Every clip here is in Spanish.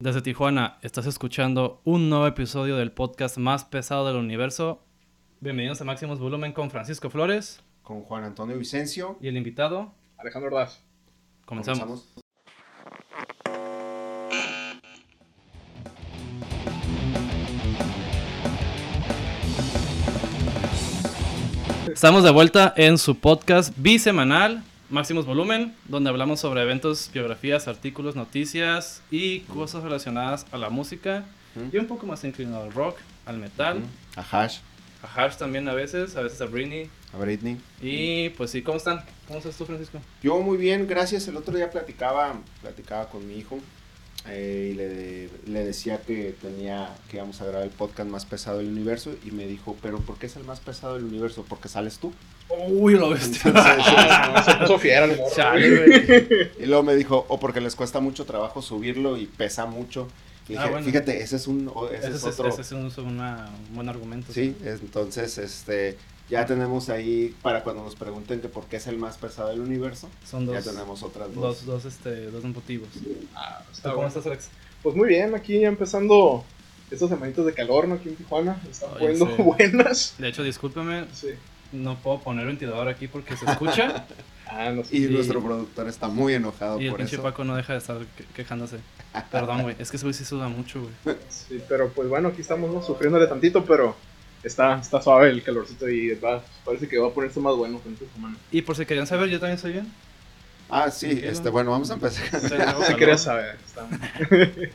Desde Tijuana, estás escuchando un nuevo episodio del podcast más pesado del universo. Bienvenidos a Máximos Volumen con Francisco Flores con Juan Antonio Vicencio y el invitado Alejandro Ordaz. Comenzamos. Comenzamos. Estamos de vuelta en su podcast bisemanal Máximos Volumen, donde hablamos sobre eventos, biografías, artículos, noticias y cosas relacionadas a la música. Y un poco más inclinado al rock, al metal. A Hash. A Hash también a veces, a veces a Britney. A Britney. Y pues sí, ¿cómo están? ¿Cómo estás tú, Francisco? Yo muy bien, gracias. El otro día platicaba, platicaba con mi hijo eh, y le, le, decía que tenía que íbamos a grabar el podcast más pesado del universo y me dijo, pero ¿por qué es el más pesado del universo? ¿Porque sales tú? Uy, lo ves. se puso fiera el Y luego me dijo, o porque les cuesta mucho trabajo subirlo y pesa mucho. Y ah, dije, fíjate, ese es un ese, es, otro. Ese es un, un buen argumento. Sí, entonces, este, ya tenemos ahí, para cuando nos pregunten que por qué es el más pesado del universo, Son dos, ya tenemos otras dos. Dos, dos, este, dos motivos. Ah, ¿Cómo estás, Alex? Pues muy bien, aquí ya empezando estos semanitos de calor, ¿no? Aquí en Tijuana, están poniendo buenas. De hecho, discúlpeme, sí. no puedo poner ventilador aquí porque se escucha. ah, no sé. Y, nuestro productor está muy enojado y por el pinche Paco no deja de estar quejándose. Perdón, güey, es que ese güey sí suda mucho, güey. Sí, pero pues bueno, aquí estamos ¿no? sufriéndole tantito, pero está, está suave el calorcito y va, parece que va a ponerse más bueno con esta semana. Y por si querían saber, yo también soy bien. Ah, sí, este, bueno, vamos a empezar. si querías saber.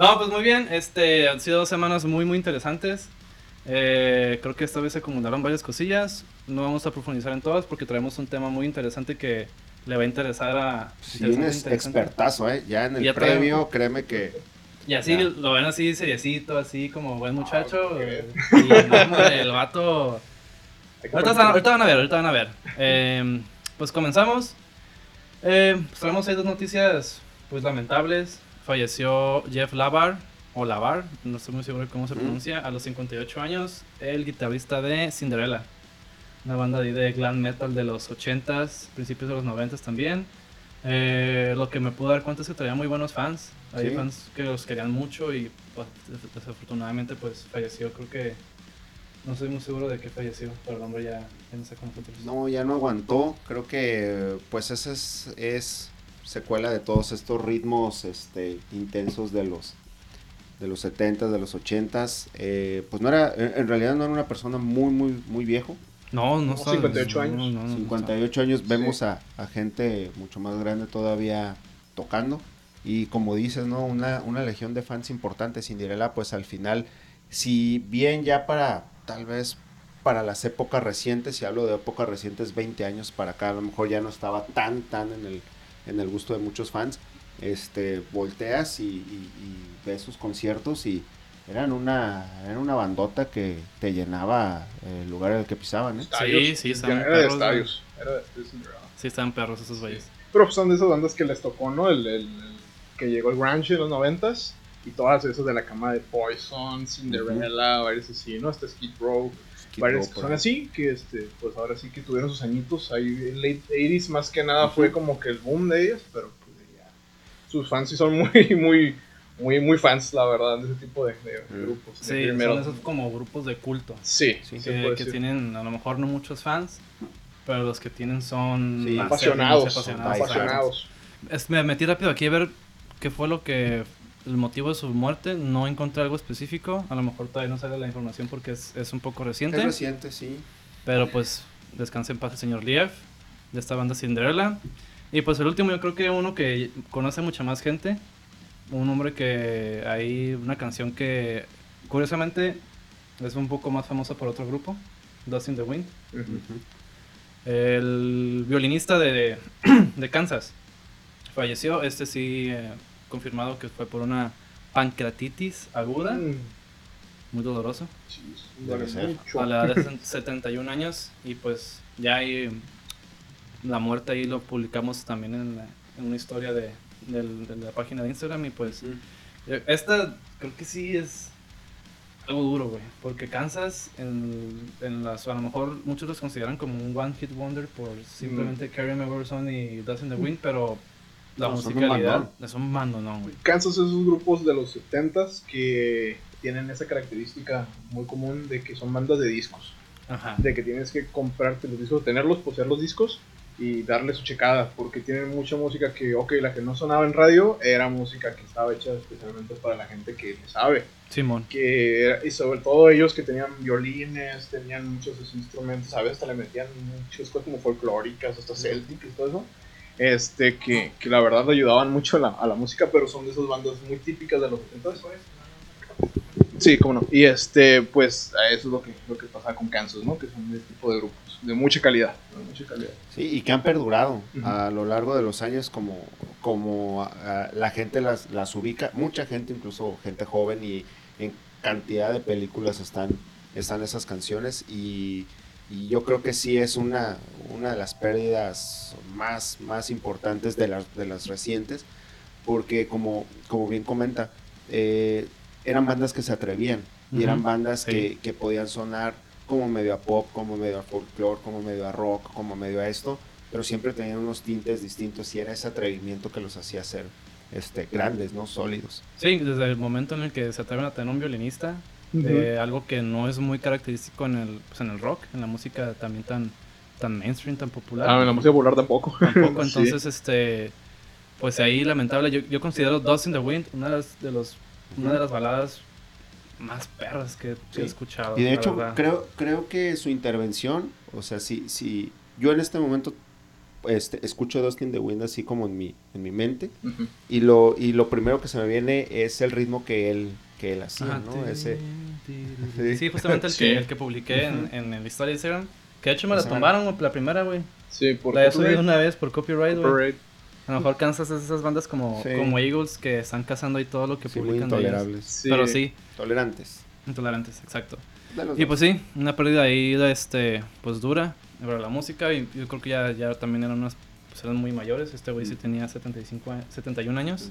no, pues muy bien, este, han sido dos semanas muy, muy interesantes. Eh, creo que esta vez se acumularon varias cosillas. No vamos a profundizar en todas porque traemos un tema muy interesante que le va a interesar a... Sí, un expertazo, ¿eh? Ya en el previo, créeme que y así lo ven así seriecito, así como buen muchacho. y el vato. Ahorita, van a ver, ahorita van a ver. Em, pues comenzamos. Eh, pues traemos ahí dos noticias pues lamentables. Falleció Jeff Lavar, o Lavar, no estoy muy seguro de cómo se pronuncia, a los 58 años, el guitarrista de Cinderella. Una banda de glam metal de los 80s, principios de los 90s también. Eh, lo que me pude dar cuenta es que traía muy buenos fans. Hay fans que los querían mucho y pues, desafortunadamente pues falleció. Creo que no estoy muy seguro de que falleció, pero el hombre ya, no sé cómo No, ya no aguantó. Creo que pues esa es, es secuela de todos estos ritmos este, intensos de los de los 70 de los 80s. Eh, pues no era, en realidad no era una persona muy, muy, muy viejo. No, no, 58 años. 58 años vemos a, gente mucho más grande todavía tocando. Y como dices, ¿no? Una, una legión de fans importantes. Cinderella, pues al final, si bien ya para, tal vez para las épocas recientes, si hablo de épocas recientes, 20 años para acá, a lo mejor ya no estaba tan, tan en el, en el gusto de muchos fans. Este, volteas y, y ves sus conciertos y eran una, era una bandota que te llenaba el lugar en el que pisaban, ¿eh? Sí, sí, estaban era perros. De estadios. Era de Sí, estaban perros esos güeyes. Pero pues son de esas bandas que les tocó, ¿no? El, el, que llegó el grunge en los noventas y todas esas de la cama de Poison, Cinderella, varios así, ¿no? Hasta Skid Row. varios que son así, que este, pues ahora sí que tuvieron sus añitos ahí en late 80s más que nada fue como que el boom de ellos, pero pues ya sus fans sí son muy, muy muy, muy fans, la verdad, de ese tipo de, mm. grupos. Sí, son esos como grupos de culto. Sí, que, tienen a lo mejor no muchos fans, pero los que tienen son apasionados. apasionados. me metí rápido aquí a ver qué fue lo que el motivo de su muerte. No encontré algo específico. A lo mejor todavía no sale la información porque es, es un poco reciente. Es reciente, sí. Pero pues descanse en paz el señor Liev de esta banda Cinderella. Y pues el último yo creo que uno que conoce mucha más gente un hombre que hay una canción que curiosamente es un poco más famosa por otro grupo, Dust in the Wind. El violinista de, de, Kansas falleció, este sí eh, confirmado que fue por una pancreatitis aguda, mm. muy doloroso. a la edad de 71 años y pues ya hay la muerte ahí lo publicamos también en una historia de, de la página de Instagram y pues eh, esta creo que sí es algo duro, güey, porque Kansas en, en las, a lo mejor muchos los consideran como un one hit wonder por simplemente Carry Me Over y Dust in the Wind, pero la musicalidad es un mando, no, güey. Kansas esos grupos de los 70s que tienen esa característica muy común de que son bandas de discos. Ajá. De que tienes que comprarte los discos, tenerlos, poseer los discos y darle su checada, porque tienen mucha música que, ok, la que no sonaba en radio era música que estaba hecha especialmente para la gente que sabe. Simón. Que, y sobre todo ellos que tenían violines, tenían muchos de esos instrumentos, ¿sabes? Hasta le metían muchas cosas como folclóricas, hasta celtic y todo eso. Este, que, que la verdad ayudaban mucho a la, a la, música, pero son de esas bandas muy típicas de los 70 Sí, cómo no. Y este, pues, eso es lo que, lo que pasa con Kansas, ¿no? Que son de este tipo de grupos de mucha calidad, mucha calidad. Sí, y que han perdurado a lo largo de los años como, como la gente las, las ubica, mucha gente, incluso gente joven y en cantidad de películas están, están esas canciones y, y yo creo que sí es una, una de las pérdidas más, más importantes de las, de las recientes, porque como, como bien comenta, eh, eran bandas que se atrevían y eran bandas que, que podían sonar como medio a pop, como medio a folklore, como medio a rock, como medio a esto, pero siempre tenían unos tintes distintos y era ese atrevimiento que los hacía ser este, grandes, ¿no? Sólidos. Sí, desde el momento en el que se atreven a tener un violinista, eh, algo que no es muy característico en el, pues en el rock, en la música también tan, tan mainstream, tan popular. Ah, en la música popular tampoco. Tampoco, entonces, este, pues ahí lamentable, yo, yo considero Dust in the Wind una de, las, de los, una de las baladas más perras que, he escuchado. Y de hecho, creo, creo que su intervención, o sea, si, si yo en este momento este, escucho Dustin the Wind así como en mi, en mi mente, y, lo, y lo primero que se me viene es el ritmo que él, que él hacía, ¿no? Ese, sí, justamente el, que, el que publiqué en, en el historia de Instagram, que de hecho me la tumbaron la primera, güey. Sí, por La he subido una vez por copyright, güey. A lo mejor Kansas es esas bandas como, como Eagles que están cazando ahí todo lo que publican. Muy intolerables. Pero sí. Tolerantes. Intolerantes, exacto. Y pues sí, una pérdida ahí este, pues dura para la música y yo creo que ya, ya también eran unas, pues eran muy mayores. Este güey sí tenía 75, 71 años.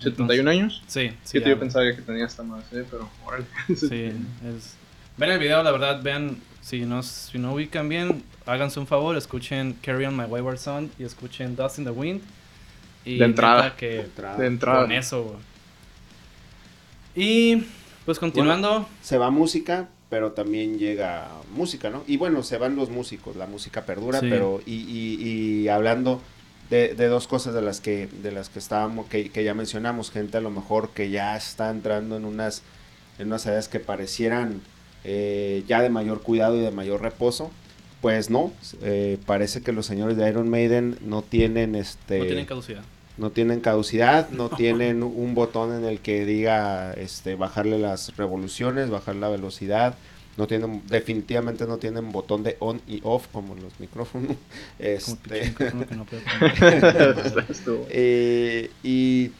¿71 años? Sí. sí yo pensaba que tenía hasta más, ¿eh? pero órale. sí, es... Ven el video, la verdad, vean, si no, si no ubican bien, háganse un favor, escuchen Carry On My Wayward Son y escuchen Dust in the Wind. Y de entrada. Que de entrada. De entrada. Con eso, Y pues continuando. se va música, pero también llega música, ¿no? Y bueno, se van los músicos, la música perdura, pero y, y, hablando de, de, dos cosas de las que de las que estábamos que, que, ya mencionamos, gente a lo mejor que ya está entrando en unas en unas áreas que parecieran eh, ya de mayor cuidado y de mayor reposo. Pues no, eh, parece que los señores de Iron Maiden no tienen este no tienen caducidad no tienen caducidad, no tienen un botón en el que diga este bajarle las revoluciones, bajar la velocidad, no tienen definitivamente no tienen botón de on y off como los micrófonos. Este eh, y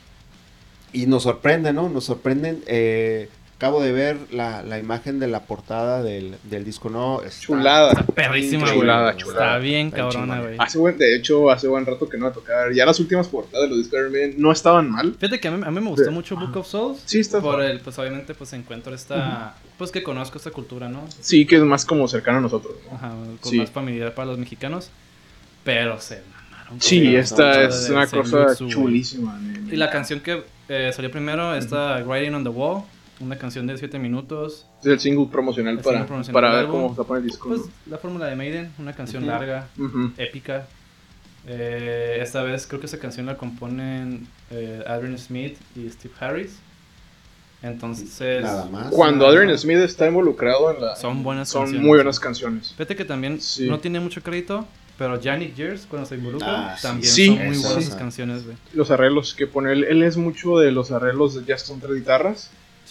y nos sorprende, ¿no? Nos sorprenden eh, Acabo de ver la, la imagen de la portada del, del disco no chulada. Está perrísima, chulada, chulada. Está bien cabrona, güey. Hace buen, de hecho, hace buen rato que no va a tocar. Ya las últimas portadas de los discos de no estaban mal. Fíjate que a mí, a mí me gustó mucho Book of Souls. Sí, está Por el, pues obviamente, pues encuentro esta. Pues que conozco esta cultura, ¿no? Sí, que es más como cercano a nosotros. Ajá, con más familiar para los mexicanos. Pero se mamaron. Sí, esta es una cosa chulísima. Y la canción que eh, salió primero, esta Writing on the Wall una canción de 7 minutos. Es el single promocional para, para ver cómo se pone el disco. Pues la fórmula de Maiden, una canción larga, épica. Eh, esta vez creo que esa canción la componen eh, Adrian Smith y Steve Harris. Entonces, cuando Adrian Smith está involucrado en la. Son buenas Son muy buenas canciones. Fíjate que también no tiene mucho crédito, pero Janik Gers, cuando se involucra, ah, también son muy buenas canciones, Los arreglos que pone él, él es mucho de los arreglos de jazz con tres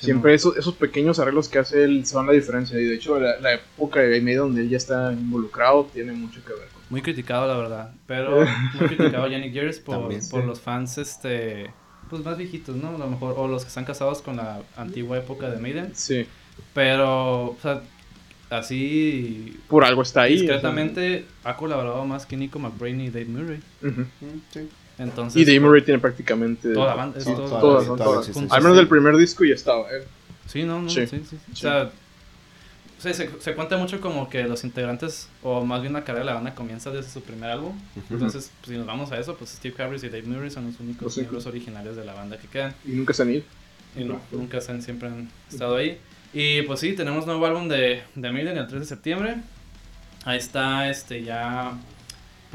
Siempre esos, esos pequeños arreglos que hace él son la diferencia. Y de hecho, la, época de medio donde él ya está involucrado tiene mucho que ver. Muy criticado, la verdad. Pero muy criticado Yannick Gears por, por los fans este pues más viejitos, ¿no? A lo mejor, o los que están casados con la antigua época de Maiden. Sí. Pero, o sea, así. Por algo está ahí. Discretamente ha colaborado más que Nico McBrain y Dave Murray. sí. Entonces, y Dave Murray tiene prácticamente toda la banda, todas, Al menos del primer disco ya estaba. Sí, no, no, sí, sí. O sea, se, se, cuenta mucho como que los integrantes, o más bien la carrera de la banda comienza desde su primer álbum. Entonces, pues, si nos vamos a eso, pues Steve Harris y Dave Murray son los únicos miembros originales de la banda que quedan. Y nunca se han ido. Y no, nunca se han, siempre han estado ahí. Y pues sí, tenemos nuevo álbum de, de Maiden el 3 de septiembre. Ahí está, este, ya,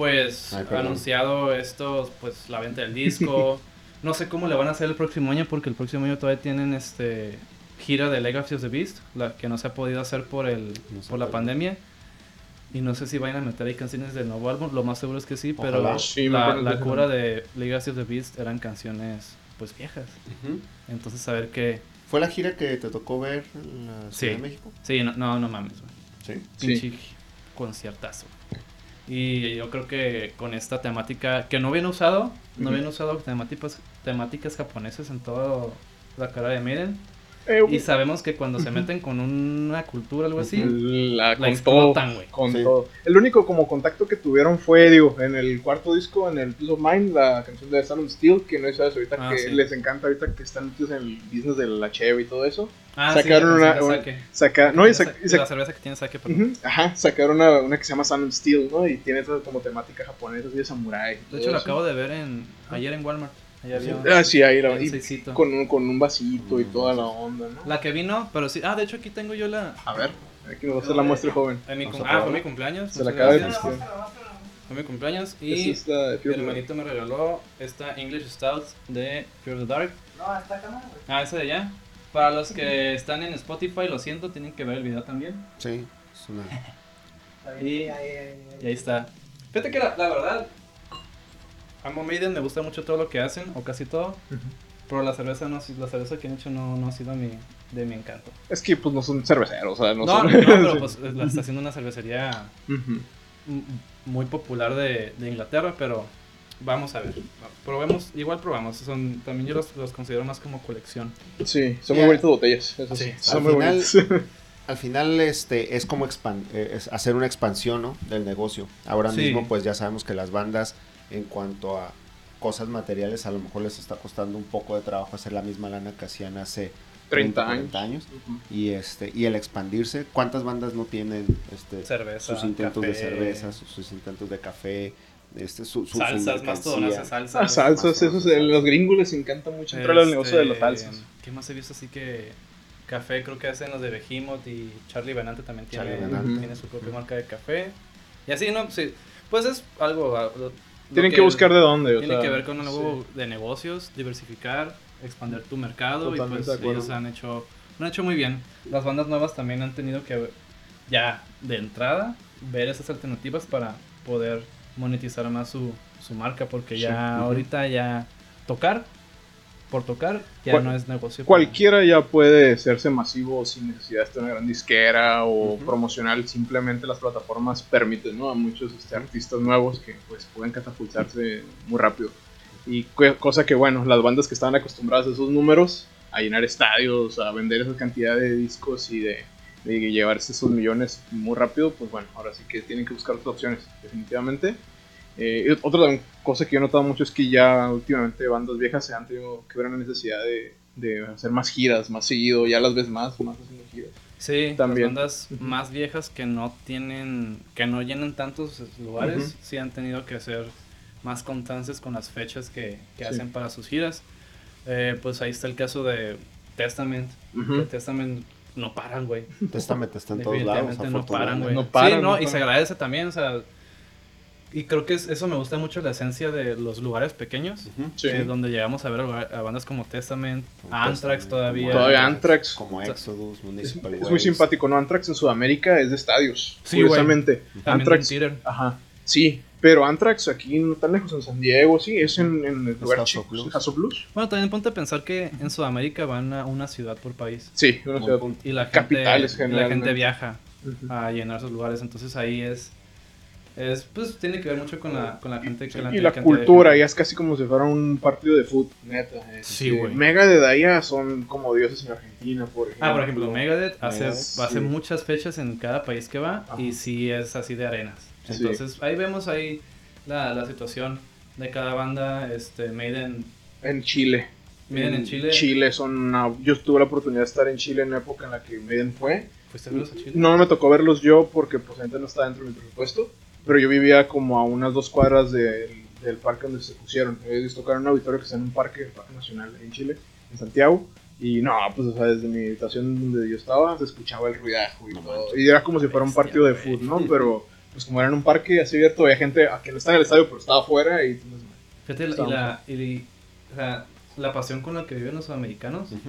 pues, anunciado esto, pues, la venta del disco. no sé cómo le van a hacer el próximo año, porque el próximo año todavía tienen, este, gira de Legacy of the Beast, la que no se ha podido hacer por el por la pandemia. Y no sé si vayan a meter ahí canciones del nuevo álbum, lo más seguro es que sí, pero la, cura de Legacy of the Beast eran canciones pues viejas. Entonces a ver qué... ¿Fue la gira que te tocó ver en la Ciudad de México? Sí, no, no, mames. Sí. sí. conciertazo. Y yo creo que con esta temática que no habían usado, no habían usado temáticas, temáticas japonesas en toda la cara de Maiden eh, y sabemos que cuando se meten con una cultura o algo así, la, explotan, güey. Con todo. El único como contacto que tuvieron fue, digo, en el cuarto disco, en el Peace of Mind, la canción de Sound Steel, que no es ahorita ah, que les encanta ahorita que están metidos en el business de la cheve y todo eso. Ah, sacaron una, saca, no, y, la cerveza que tiene saque, Ajá, sacaron una, una, que se llama Sound Steel, ¿no? Y tiene esa como temática japonesa, así de samurai. De hecho, lo acabo de ver en ayer en Walmart ah, sí, ahí era. con, un, con un vasito y toda la onda, ¿no? La que vino, pero sí. Ah, de hecho aquí tengo yo la. A ver, aquí nos va a hacer la muestra joven. ah, fue mi cumpleaños. Se la acaba de Fue mi cumpleaños y mi hermanito me regaló esta English Stout de Pure the Dark. No, esta cámara, Ah, esa de allá. Para los que están en Spotify, lo siento, tienen que ver el video también. Sí, es una. y, y ahí está. Fíjate que la, la verdad, amo Maiden, me gusta mucho todo lo que hacen, o casi todo. Pero la cerveza no la cerveza que han hecho no, no ha sido mi, de mi encanto. Es que pues no son cerveceros, o sea, no, no No, pero pues la está haciendo una cervecería muy popular de, de, Inglaterra, pero vamos a ver. Probemos, igual probamos. Son, también yo los, los considero más como colección. Sí, son muy bonitas botellas. sí, son muy final, Al final este es como eh, es hacer una expansión ¿no? del negocio. Ahora mismo pues ya sabemos que las bandas en cuanto a cosas materiales, a lo mejor les está costando un poco de trabajo hacer la misma lana que hacían hace 30, años. Y este y el expandirse, ¿cuántas bandas no tienen este sus intentos de cerveza, sus, intentos de café? Este, su, salsas, más todo, salsas. Ah, salsas, esos, los gringos les encanta mucho entrar al negocio de los este, salsas. ¿Qué más he visto así que café creo que hacen los de Behemoth y Charlie Benante también tiene, tiene su propia marca de café. Y así, ¿no? Sí, pues es algo tienen que, buscar de dónde. tiene que ver con algo de negocios, diversificar, expandir tu mercado y pues ellos han hecho, han hecho muy bien. Las bandas nuevas también han tenido que ya de entrada ver esas alternativas para poder monetizar más su, su marca porque ya ahorita ya tocar por tocar ya no es negocio. Cualquiera ya puede hacerse masivo sin necesidad de una gran disquera o promocional. Simplemente las plataformas permiten ¿no? a muchos este, artistas nuevos que pues pueden catapultarse muy rápido. Y cosa que, bueno, las bandas que estaban acostumbradas a esos números, a llenar estadios, a vender esa cantidad de discos y de, de llevarse esos millones muy rápido, pues bueno, ahora sí que tienen que buscar otras opciones, definitivamente. Eh, otra cosa que yo he notado mucho es que ya últimamente bandas viejas se han tenido que ver la necesidad de, de, hacer más giras, más seguido, ya las ves más, más haciendo giras. Sí, También. las bandas más viejas que no tienen, que no llenan tantos lugares, sí han tenido que hacer más constantes con las fechas que, que hacen para sus giras. Eh, pues ahí está el caso de Testament. Testament no paran, güey. Testament está en todos lados. No paran, güey. No paran. Sí, no, y se agradece también, o sea y creo que eso me gusta mucho la esencia de los lugares pequeños, eh, donde llegamos a ver a, bandas como Testament, Anthrax todavía. Todavía Anthrax. Como Exodus, Municipal Es, muy simpático, ¿no? Anthrax en Sudamérica es de estadios, sí, curiosamente. Anthrax. Ajá. Sí, pero Anthrax aquí no tan lejos, en San Diego, sí, es en, en el lugar chico, Blues. Bueno, también ponte a pensar que en Sudamérica van a una ciudad por país. Sí, una ciudad. Y la gente, la gente viaja a llenar esos lugares, entonces ahí es es, pues tiene que ver mucho con la, con la gente que la Y la cultura, ya es casi como si fuera un partido de fútbol, neta. Sí, güey. Megadeth allá son como dioses en Argentina, por ejemplo. Ah, por ejemplo, Megadeth hace, hace muchas fechas en cada país que va y sí es así de arenas. Entonces ahí vemos ahí la, la situación de cada banda, este, Maiden. En Chile. Maiden en Chile. Chile son Yo tuve la oportunidad de estar en Chile en la época en la que Maiden fue ¿Fuiste a verlos a Chile? No me tocó verlos yo porque pues gente no está dentro de mi presupuesto. Pero yo vivía como a unas dos cuadras del, del parque donde se pusieron. Ellos tocaron un auditorio que está en un parque, el Parque Nacional en Chile, en Santiago. Y no, pues o sea, desde mi habitación donde yo estaba se escuchaba el ruidajo y todo. Y era como si fuera un partido de fútbol, ¿no? Pero pues como era en un parque así abierto, había gente que no está en el estadio, pero estaba afuera y... Pues, Fíjate, y la, y, o sea, la pasión con la que viven los sudamericanos. Pues,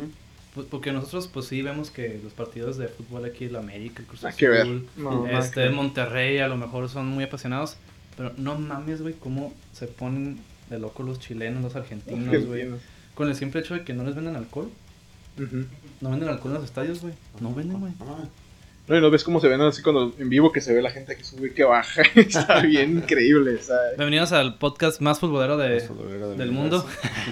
porque nosotros, pues sí, vemos que los partidos de fútbol aquí, el América, el Cruz Azul, este, Monterrey, a lo mejor son muy apasionados. Pero no mames, güey, cómo se ponen de loco los chilenos, los argentinos, güey. Con el simple hecho de que no les venden alcohol. No venden alcohol en los estadios, güey. No venden, güey. No, y no ves cómo se ven así cuando en vivo que se ve la gente que sube y que baja. está bien increíble. Bienvenidos al podcast más futbolero, de, del mundo.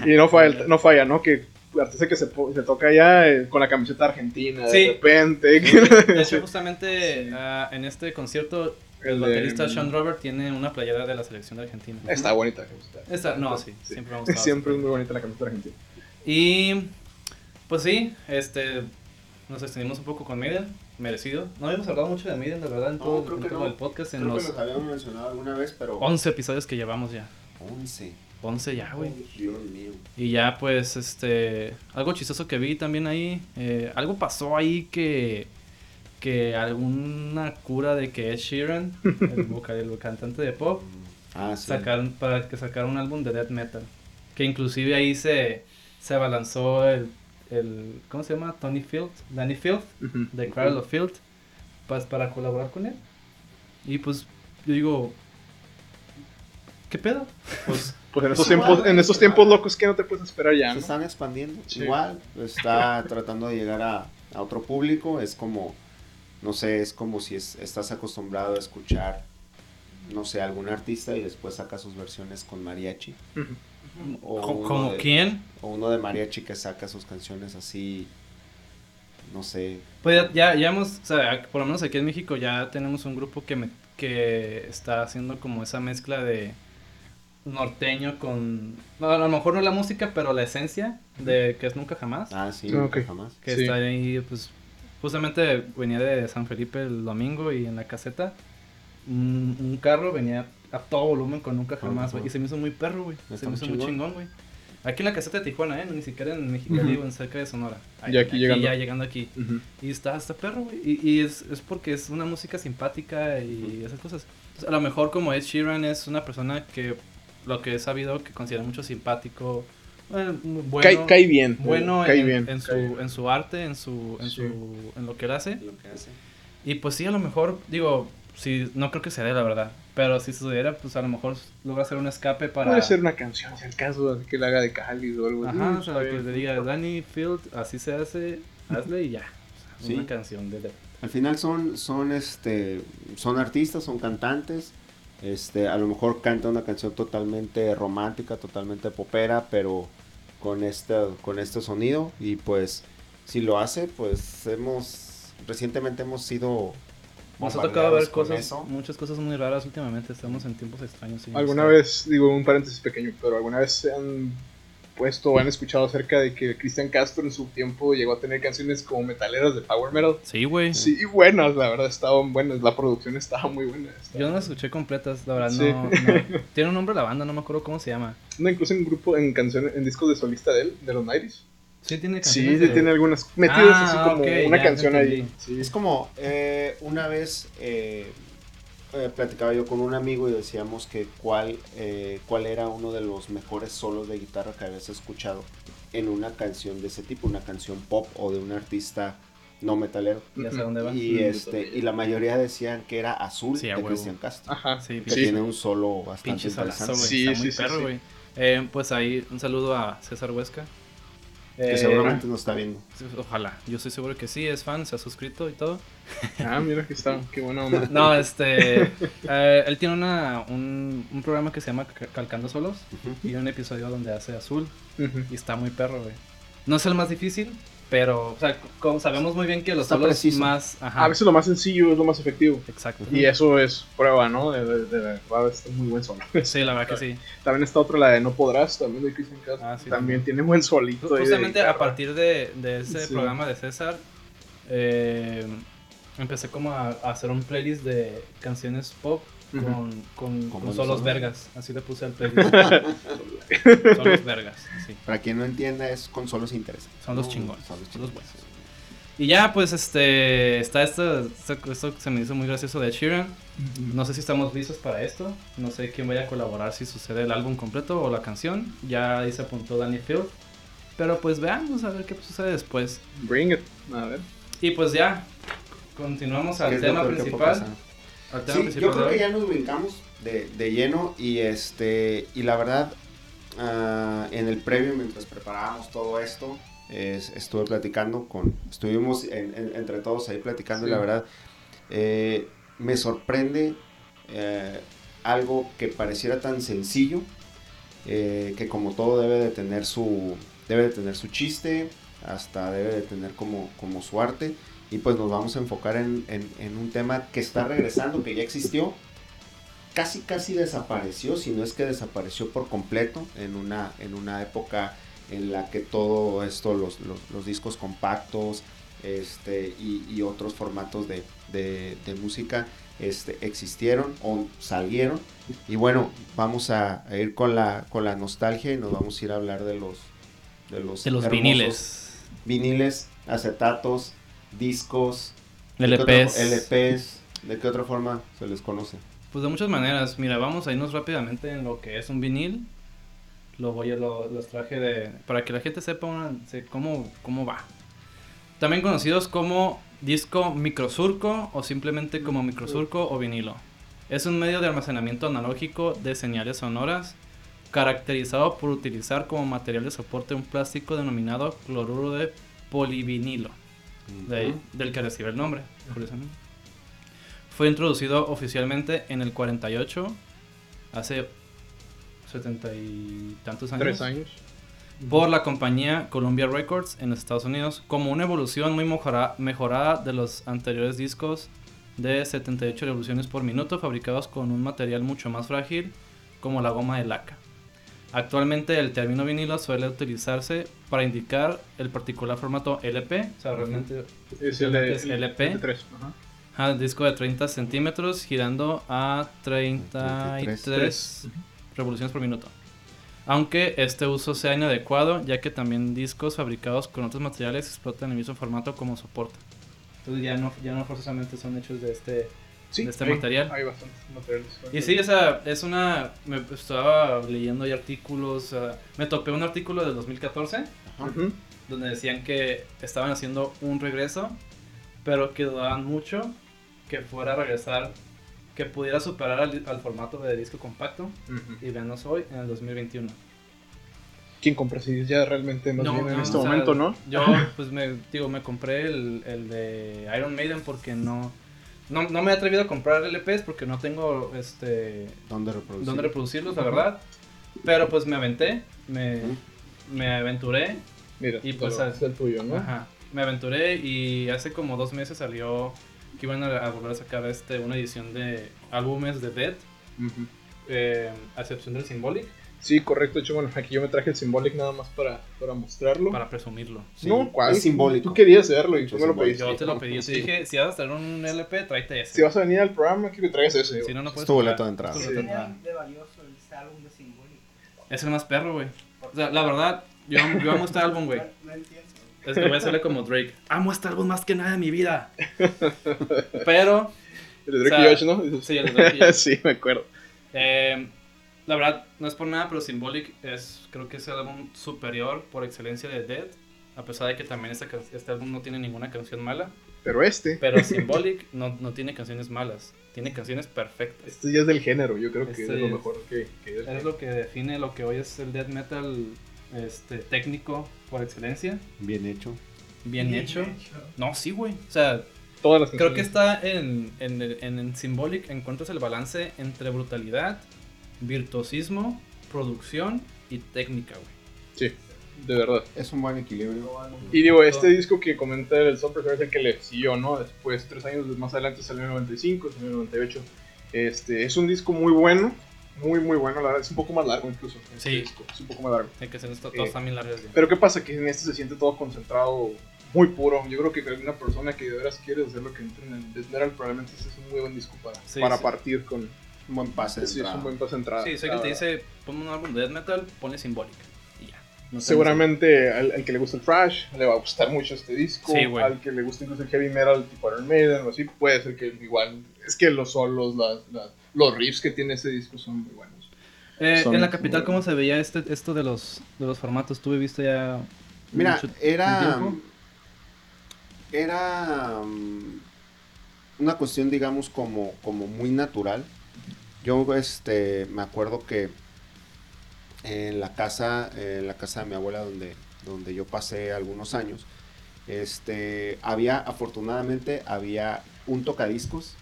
y no falla, no falla, ¿no? Que artista que se, se toca ya eh, con la camiseta argentina de repente. De hecho, justamente uh, en este concierto el, baterista Sean Robert tiene una playera de la selección de Argentina. Está bonita la Está, no, sí, siempre me Siempre es muy bonita la camiseta argentina. Y pues sí, este nos extendimos un poco con Maiden merecido. No habíamos hablado mucho de Maiden, la verdad, en todo, el podcast. En los habíamos mencionado alguna vez, pero... 11 episodios que llevamos ya. 11. 11 ya, güey. Dios mío. Y ya, pues, este... Algo chistoso que vi también ahí. Eh, algo pasó ahí que... Que alguna cura de que es Sheeran, el, vocal, el cantante de pop, ah, sí. sacaron, para que sacara un álbum de death metal. Que inclusive ahí se, se abalanzó el el ¿cómo se llama? Tony Field, Danny Field, de Cradle of Field, pues, para colaborar con él. Y pues yo digo, ¿qué pedo? Pues, pues en, estos tiempos, en estos tiempos locos que no te puedes esperar ya. Se están expandiendo. Igual, está tratando de llegar a, a, otro público. Es como, no sé, es como si estás acostumbrado a escuchar, no sé, algún artista y después saca sus versiones con mariachi. O ¿Como quién? O uno de mariachi que saca sus canciones así, no sé. Pues ya, ya hemos, o sea, por lo menos aquí en México ya tenemos un grupo que, me, que está haciendo como esa mezcla de norteño con... a lo mejor no la música, pero la esencia de que es Nunca Jamás. Ah, sí, Nunca Jamás. Que está ahí, pues, justamente venía de San Felipe el domingo y en la caseta un carro venía a todo volumen con Nunca Jamás, güey. Y se me hizo muy perro, güey. Se me hizo muy chingón, güey. Aquí en la caseta de Tijuana, ¿eh? Ni siquiera en Mexicali uh en cerca de Sonora. y aquí, llegando. Ya llegando aquí. Y está, está perro, güey. Y, y es, es, porque es una música simpática y esas cosas. a lo mejor como Ed Sheeran es una persona que lo que he sabido que considera mucho simpático. Bueno, bueno, cae, bien. Bueno cae en, bien, en, su, en su arte, en su, en, su, en lo que él hace. Lo que hace. Y pues sí, a lo mejor, digo, sí, no creo que sea la verdad. Pero si sucediera, pues a lo mejor logra hacer un escape para. Puede ser una canción, si el caso, que le haga de Cali o algo así. Ajá, o sea, que le diga, Danny Field, así se hace, hazle y ya. Una canción de. Al final son, son, este, son artistas, son cantantes. Este, a lo mejor canta una canción totalmente romántica, totalmente popera, pero con este, con este sonido. Y pues, si lo hace, pues hemos, recientemente hemos sido nos ha tocado ver cosas, muchas cosas muy raras últimamente. Estamos en tiempos extraños. ¿Alguna vez, digo un paréntesis pequeño, pero alguna vez se han puesto o han escuchado acerca de que Cristian Castro en su tiempo llegó a tener canciones como metaleras de power metal? Sí, güey. Sí, buenas, la verdad, estaban buenas. La producción estaba muy buena. Yo no las escuché completas, la verdad, no, Tiene un nombre la banda, no me acuerdo cómo se llama. No, incluso en grupo, en canciones, en discos de solista de él, de los 90 Sí, tiene canciones. Sí, tiene algunas metidas así ah, como una canción ahí. Es como eh, una vez eh, eh, platicaba yo con un amigo y decíamos que cuál, cuál era uno de los mejores solos de guitarra que habías escuchado en una canción de ese tipo, una canción pop o de un artista no metalero. dónde va. Y, este, y la mayoría decían que era Azul de Cristian Castro. Ajá. que tiene un solo bastante interesante. sí, sí, perro, güey. pues ahí un saludo a César Huesca, que seguramente nos está viendo. Ojalá, yo estoy seguro que sí, es fan, se ha suscrito y todo. Ah, mira que está, qué buena onda. No, este, eh, él tiene una, un, un, programa que se llama Calcando Solos y un episodio donde hace azul y está muy perro, güey. No es el más difícil, pero, o sea, como sabemos muy bien que los solos más... A veces lo más sencillo es lo más efectivo. Exacto. Y eso es prueba, ¿no? De, de, de, es muy buen solo. Sí, la verdad que sí. También está otra, la de No Podrás, también de Christian Castro. Ah, sí, también, tiene buen solito. Justamente a partir de, ese programa de César, eh, empecé como a, hacer un playlist de canciones pop con, con, solos vergas. Así le puse al playlist. solos vergas, sí. Para quien no entienda, es con solos interesantes. Son los chingones. Son los, buenos. Y ya, pues, este, está esto, esto, se me hizo muy gracioso de Sheeran. No sé si estamos listos para esto. No sé quién vaya a colaborar si sucede el álbum completo o la canción. Ya ahí se apuntó Danny Field. Pero pues veamos a ver qué sucede después. Bring it, a ver. Y pues ya, continuamos al tema principal. Sí, yo creo que ya nos brincamos de, de, lleno y este y la verdad uh, en el previo mientras preparábamos todo esto estuve platicando con, estuvimos entre todos ahí platicando y la verdad eh, me sorprende eh, algo que pareciera tan sencillo, eh, que como todo debe de tener su, debe de tener su chiste, hasta debe de tener como, como su arte, y pues nos vamos a enfocar en, en un tema que está regresando, que ya existió, casi casi desapareció, si no es que desapareció por completo en una, en una época en la que todo esto, los, los, discos compactos este, y, otros formatos de, de, música este, existieron o salieron. Y bueno, vamos a, ir con la, con la nostalgia y nos vamos a ir a hablar de los, de los, de los viniles. Viniles, acetatos, discos, LPs. LPs. ¿De qué otra forma se les conoce? Pues de muchas maneras. Mira, vamos a irnos rápidamente en lo que es un vinil los voy a los traje de para que la gente sepa cómo, cómo va. También conocidos como disco microsurco o simplemente como microsurco o vinilo. Es un medio de almacenamiento analógico de señales sonoras caracterizado por utilizar como material de soporte un plástico denominado cloruro de polivinilo, del que recibe el nombre, Fue introducido oficialmente en el 48, hace setenta y tantos años. Tres años. Por la compañía Columbia Records en Estados Unidos, como una evolución muy mejorada de los anteriores discos de 78 revoluciones por minuto, fabricados con un material mucho más frágil, como la goma de laca. Actualmente el término vinilo suele utilizarse para indicar el particular formato LP, o sea, realmente es, el, LP. disco de 30 centímetros girando a 33 revoluciones por minuto. Aunque este uso sea inadecuado, ya que también discos fabricados con otros materiales explotan el mismo formato como soporte. Entonces ya no, ya no forzosamente son hechos de este, de este material. Hay bastantes materiales. Y sí, o es una... Me estaba leyendo ahí artículos, me topé un artículo del 2014, donde decían que estaban haciendo un regreso, pero que dudaban mucho que fuera a regresar que pudiera superar al, formato de disco compacto. Y venos hoy, en el 2021. ¿Quién compra CDs ya realmente no, en este momento, no? Yo, pues me, digo, me compré el, el, de Iron Maiden porque no, no, no me he atrevido a comprar LPs porque no tengo este dónde, reproducir? dónde reproducirlos, la verdad. Pero pues me aventé, me, me aventuré. Mira, y pues es el tuyo, ¿no? Ajá. Me aventuré y hace como dos meses salió que iban a, volver a sacar este, una edición de álbumes de Dead, eh, a excepción del Symbolic. Sí, correcto. De hecho, bueno, aquí yo me traje el Symbolic nada más para, para mostrarlo. Para presumirlo. no, ¿cuál? Es simbólico. Tú querías verlo y tú me lo pediste. Yo te lo pedí. Te dije, si vas a traer un LP, tráete ese. Si vas a venir al programa, que traigas ese. Si no, no puedes. tu boleto de entrada. Sí. de valioso el álbum de Symbolic? Es el más perro, güey. O sea, la verdad, yo, yo amo este álbum, güey. No entiendo. Es que voy a hacerle como Drake. Amo este álbum más que nada en mi vida. Pero. El de Drake y Josh, ¿no? Sí, el de Drake y Josh. sí, me acuerdo. Eh, la verdad, no es por nada, pero Symbolic es, creo que es el álbum superior por excelencia de Dead. A pesar de que también este, este álbum no tiene ninguna canción mala. Pero este. Pero Symbolic no, no tiene canciones malas. Tiene canciones perfectas. Este ya es del género, yo creo que es este lo mejor que, que es. Es lo que define lo que hoy es el death metal este, técnico por excelencia. Bien hecho. Bien, hecho. No, sí, güey. O sea, Todas las creo que está en, en, en, Symbolic, encuentras el balance entre brutalidad, virtuosismo, producción y técnica, güey. Sí, de verdad. Es un buen equilibrio. Y digo, este disco que comenté el Software es el que le siguió, ¿no? Después, tres años más adelante salió en el 95, salió en el 98. Este, es un disco muy bueno, muy, muy bueno, la verdad. Es un poco más largo incluso. Sí. Es un poco más largo. Hay que ser esto, todos eh, también largos. Pero ¿qué pasa? Que en este se siente todo concentrado muy puro. Yo creo que alguna persona que de veras quiere hacer lo que entra en el death metal, probablemente este es un muy buen disco para, Sí, para sí. partir con. Un buen pase de Sí, es entrada. un buen paso de entrada. Sí, sé que te dice, ponme un álbum de death metal, pone simbólica. Y ya. No Seguramente al, al que le gusta el thrash le va a gustar mucho este disco. Sí, güey. al que le gusta incluso el heavy metal tipo Iron Maiden o así, puede ser que igual. Es que los solos, las, las- los riffs que tiene ese disco son muy buenos. Eh, Son- en la capital, ¿cómo se veía este, esto de los, de los formatos? ¿Tú viste ya Mira, mucho era. tiempo? Era. mm, una cuestión, digamos, como, como muy natural. Yo este, me acuerdo que en la casa, en la casa de mi abuela donde, donde yo pasé algunos años, este, había, afortunadamente, había un tocadiscos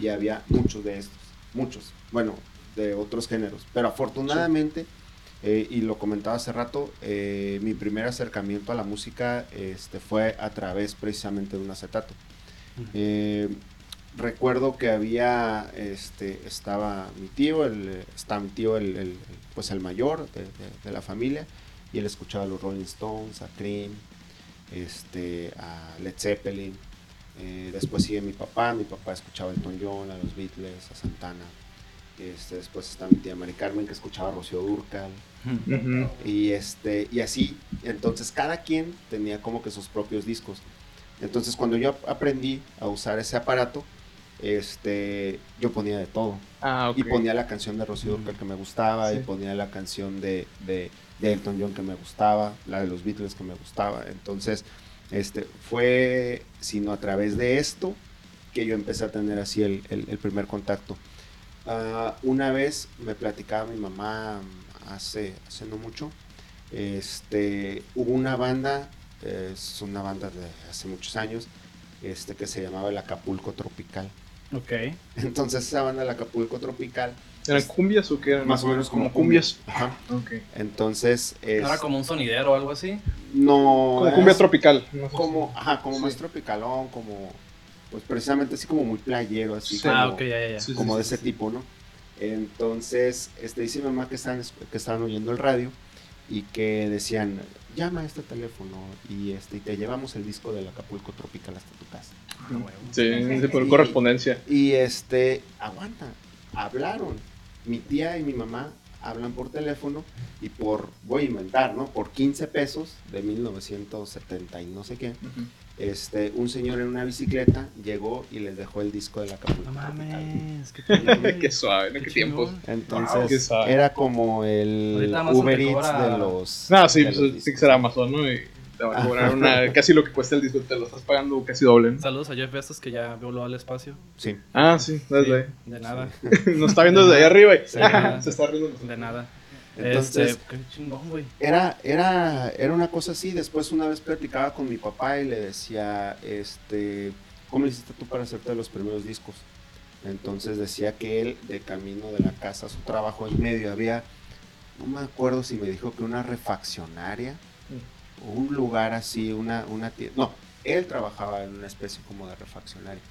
y había muchos de estos, muchos, bueno, de otros géneros, pero afortunadamente, eh, y lo comentaba hace rato, eh, mi primer acercamiento a la música este, fue a través precisamente de un acetato. Eh, recuerdo que había, este, estaba mi tío, el, está mi tío, el, el- pues el mayor de, de- de la familia, y él escuchaba a los Rolling Stones, a Cream, este, a Led Zeppelin. Eh, después sigue mi papá, mi papá escuchaba Elton John, a los Beatles, a Santana. Este, después está mi tía Mari Carmen que escuchaba a Rocío Durcal. Y, este, y así, entonces cada quien tenía como que sus propios discos. Entonces cuando yo ap- aprendí a usar ese aparato, este, yo ponía de todo. Ah. Y ponía la canción de Rocío Dúrcal que me gustaba, y ponía la canción de, de, de Elton John que me gustaba, la de los Beatles que me gustaba. Entonces, este, fue sino a través de esto que yo empecé a tener así el, el- el primer contacto. Ah, una vez me platicaba mi mamá mm, hace, hace no mucho, este, hubo una banda, es una banda de hace muchos años, este, que se llamaba el Acapulco Tropical. Ok. Entonces esa banda, el Acapulco Tropical, ¿Eran cumbias o qué eran? más o menos como cumbias. Ajá. Ok. Entonces, es, ¿No era como un sonidero o algo así? no Como es cumbia tropical. no sé como, ajá, como Sí. más tropicalón, como, pues precisamente así como muy playero, así Sí. como, Ah, ok, ya, ya, ya. Sí, como de sí, ese sí. tipo, ¿no? Entonces, este, dice mi mamá que estaban, que estaban oyendo el radio y que decían, llama a este teléfono y, este, y te llevamos el disco del Acapulco Tropical hasta tu casa. Sí, sí, por Y- correspondencia. Y este, aguanta, hablaron. Mi tía y mi mamá hablan por teléfono y por, voy a inventar, ¿no? Por 15 pesos de 1970 y no sé qué, este, un señor en una bicicleta llegó y les dejó el disco de la Acapulco No mames, qué, Qué suave, ¿no? Qué, tiempos. chingón. Entonces, Wow, qué era como el Uber Eats de los. No, sí, pues los sí que discos. será Amazon, ¿no? Y te va a cobrar una, casi lo que cuesta el disco, te lo estás pagando casi doble. ¿no? Saludos a Jeff Bezos que ya voló al espacio. Sí. Ah, sí, Sí, desde de nada, ahí. Nos está viendo desde ahí arriba y Sí. se está riendo. de nada. Entonces, este, qué chingón, güey. Era, era, era una cosa así. Después una vez platicaba con mi papá y le decía, este, ¿cómo le hiciste tú para hacerte los primeros discos? Entonces decía que él, de camino de la casa a su trabajo, en medio había, no me acuerdo si me dijo que una refaccionaria, un lugar así, una, una tienda. No, él trabajaba en una especie como de refaccionaria.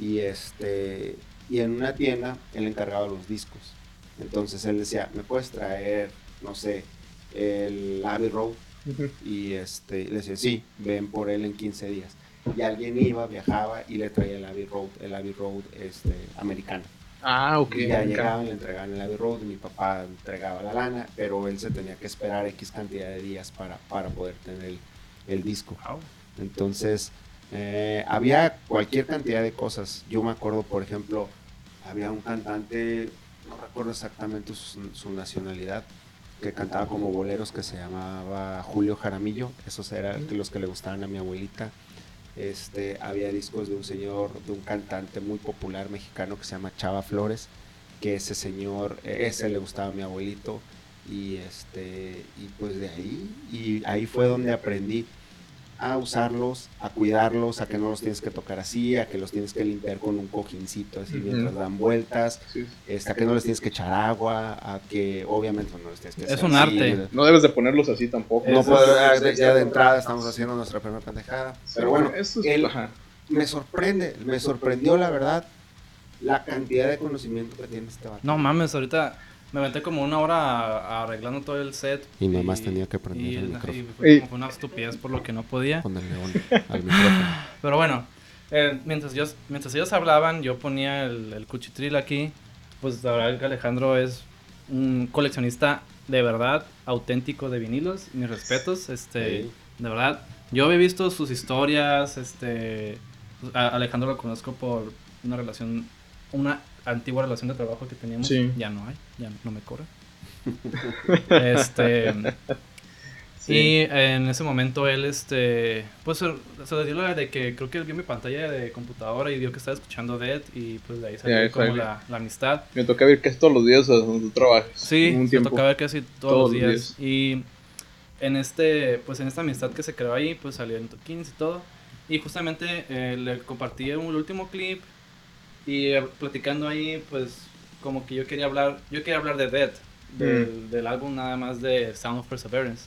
Y este, y en una tienda él encargaba los discos. Entonces él decía, ¿me puedes traer, no sé, el Abbey Road? Ujú. Y este, le decía, sí, ven por él en 15 días. Y alguien iba, viajaba y le traía el Abbey Road, el Abbey Road este, americano. Ah, ok. y ya llegaban, le entregaban el Abbey Road, y mi papá entregaba la lana, pero él se tenía que esperar X cantidad de días para, para poder tener el, el disco. Entonces, eh, había cualquier cantidad de cosas. Yo me acuerdo, por ejemplo, había un cantante, no recuerdo exactamente su, su nacionalidad, que cantaba como boleros que se llamaba Julio Jaramillo. Esos eran los que le gustaban a mi abuelita. Este, había discos de un señor, de un cantante muy popular mexicano que se llama Chava Flores, que ese señor, eh, ese le gustaba a mi abuelito. Y este, y pues de ahí, y ahí fue donde aprendí a usarlos, a cuidarlos, a que no los tienes que tocar así, a que los tienes que limpiar con un cojincito así mientras dan vueltas, este, a que no les tienes que echar agua, a que obviamente no les tienes que Es hacer un así, arte. No debes de ponerlos así tampoco. No puedo- es- ya, de- ya de entrada estamos haciendo nuestra primera pendejada. Pero bueno, eso es, él- me sorprende, me sorprendió la verdad la cantidad de conocimiento que tiene este vato. No mames, ahorita me aventé como una hora arreglando todo el set. Y nomás tenía que prender el micrófono. Y fue como una estupidez por lo que no podía. Con el león al micrófono. Pero bueno, eh, mientras, yo, mientras ellos hablaban, yo ponía el, el cuchitril aquí. Pues la verdad que Alejandro es un coleccionista de verdad auténtico de vinilos. Mis respetos, este, de verdad. Yo he visto sus historias, este, Alejandro lo conozco por una relación, una antigua relación de trabajo que teníamos. Ya no hay, ya no me cobra. este, y en ese momento él, este, pues se, le dio la de que creo que él vio mi pantalla de computadora y vio que estaba escuchando Dead y pues de ahí salió como la, amistad. Me toca ver casi todos los días donde tú trabajas. Sí, me toca ver casi todos, los días. Y en este, pues en esta amistad que se creó ahí, pues salieron toquines y todo. Y justamente eh, le compartí un último clip y eh, platicando ahí, pues como que yo quería hablar, yo quería hablar de Dead, del, mm. del álbum nada más de Sound of Perseverance.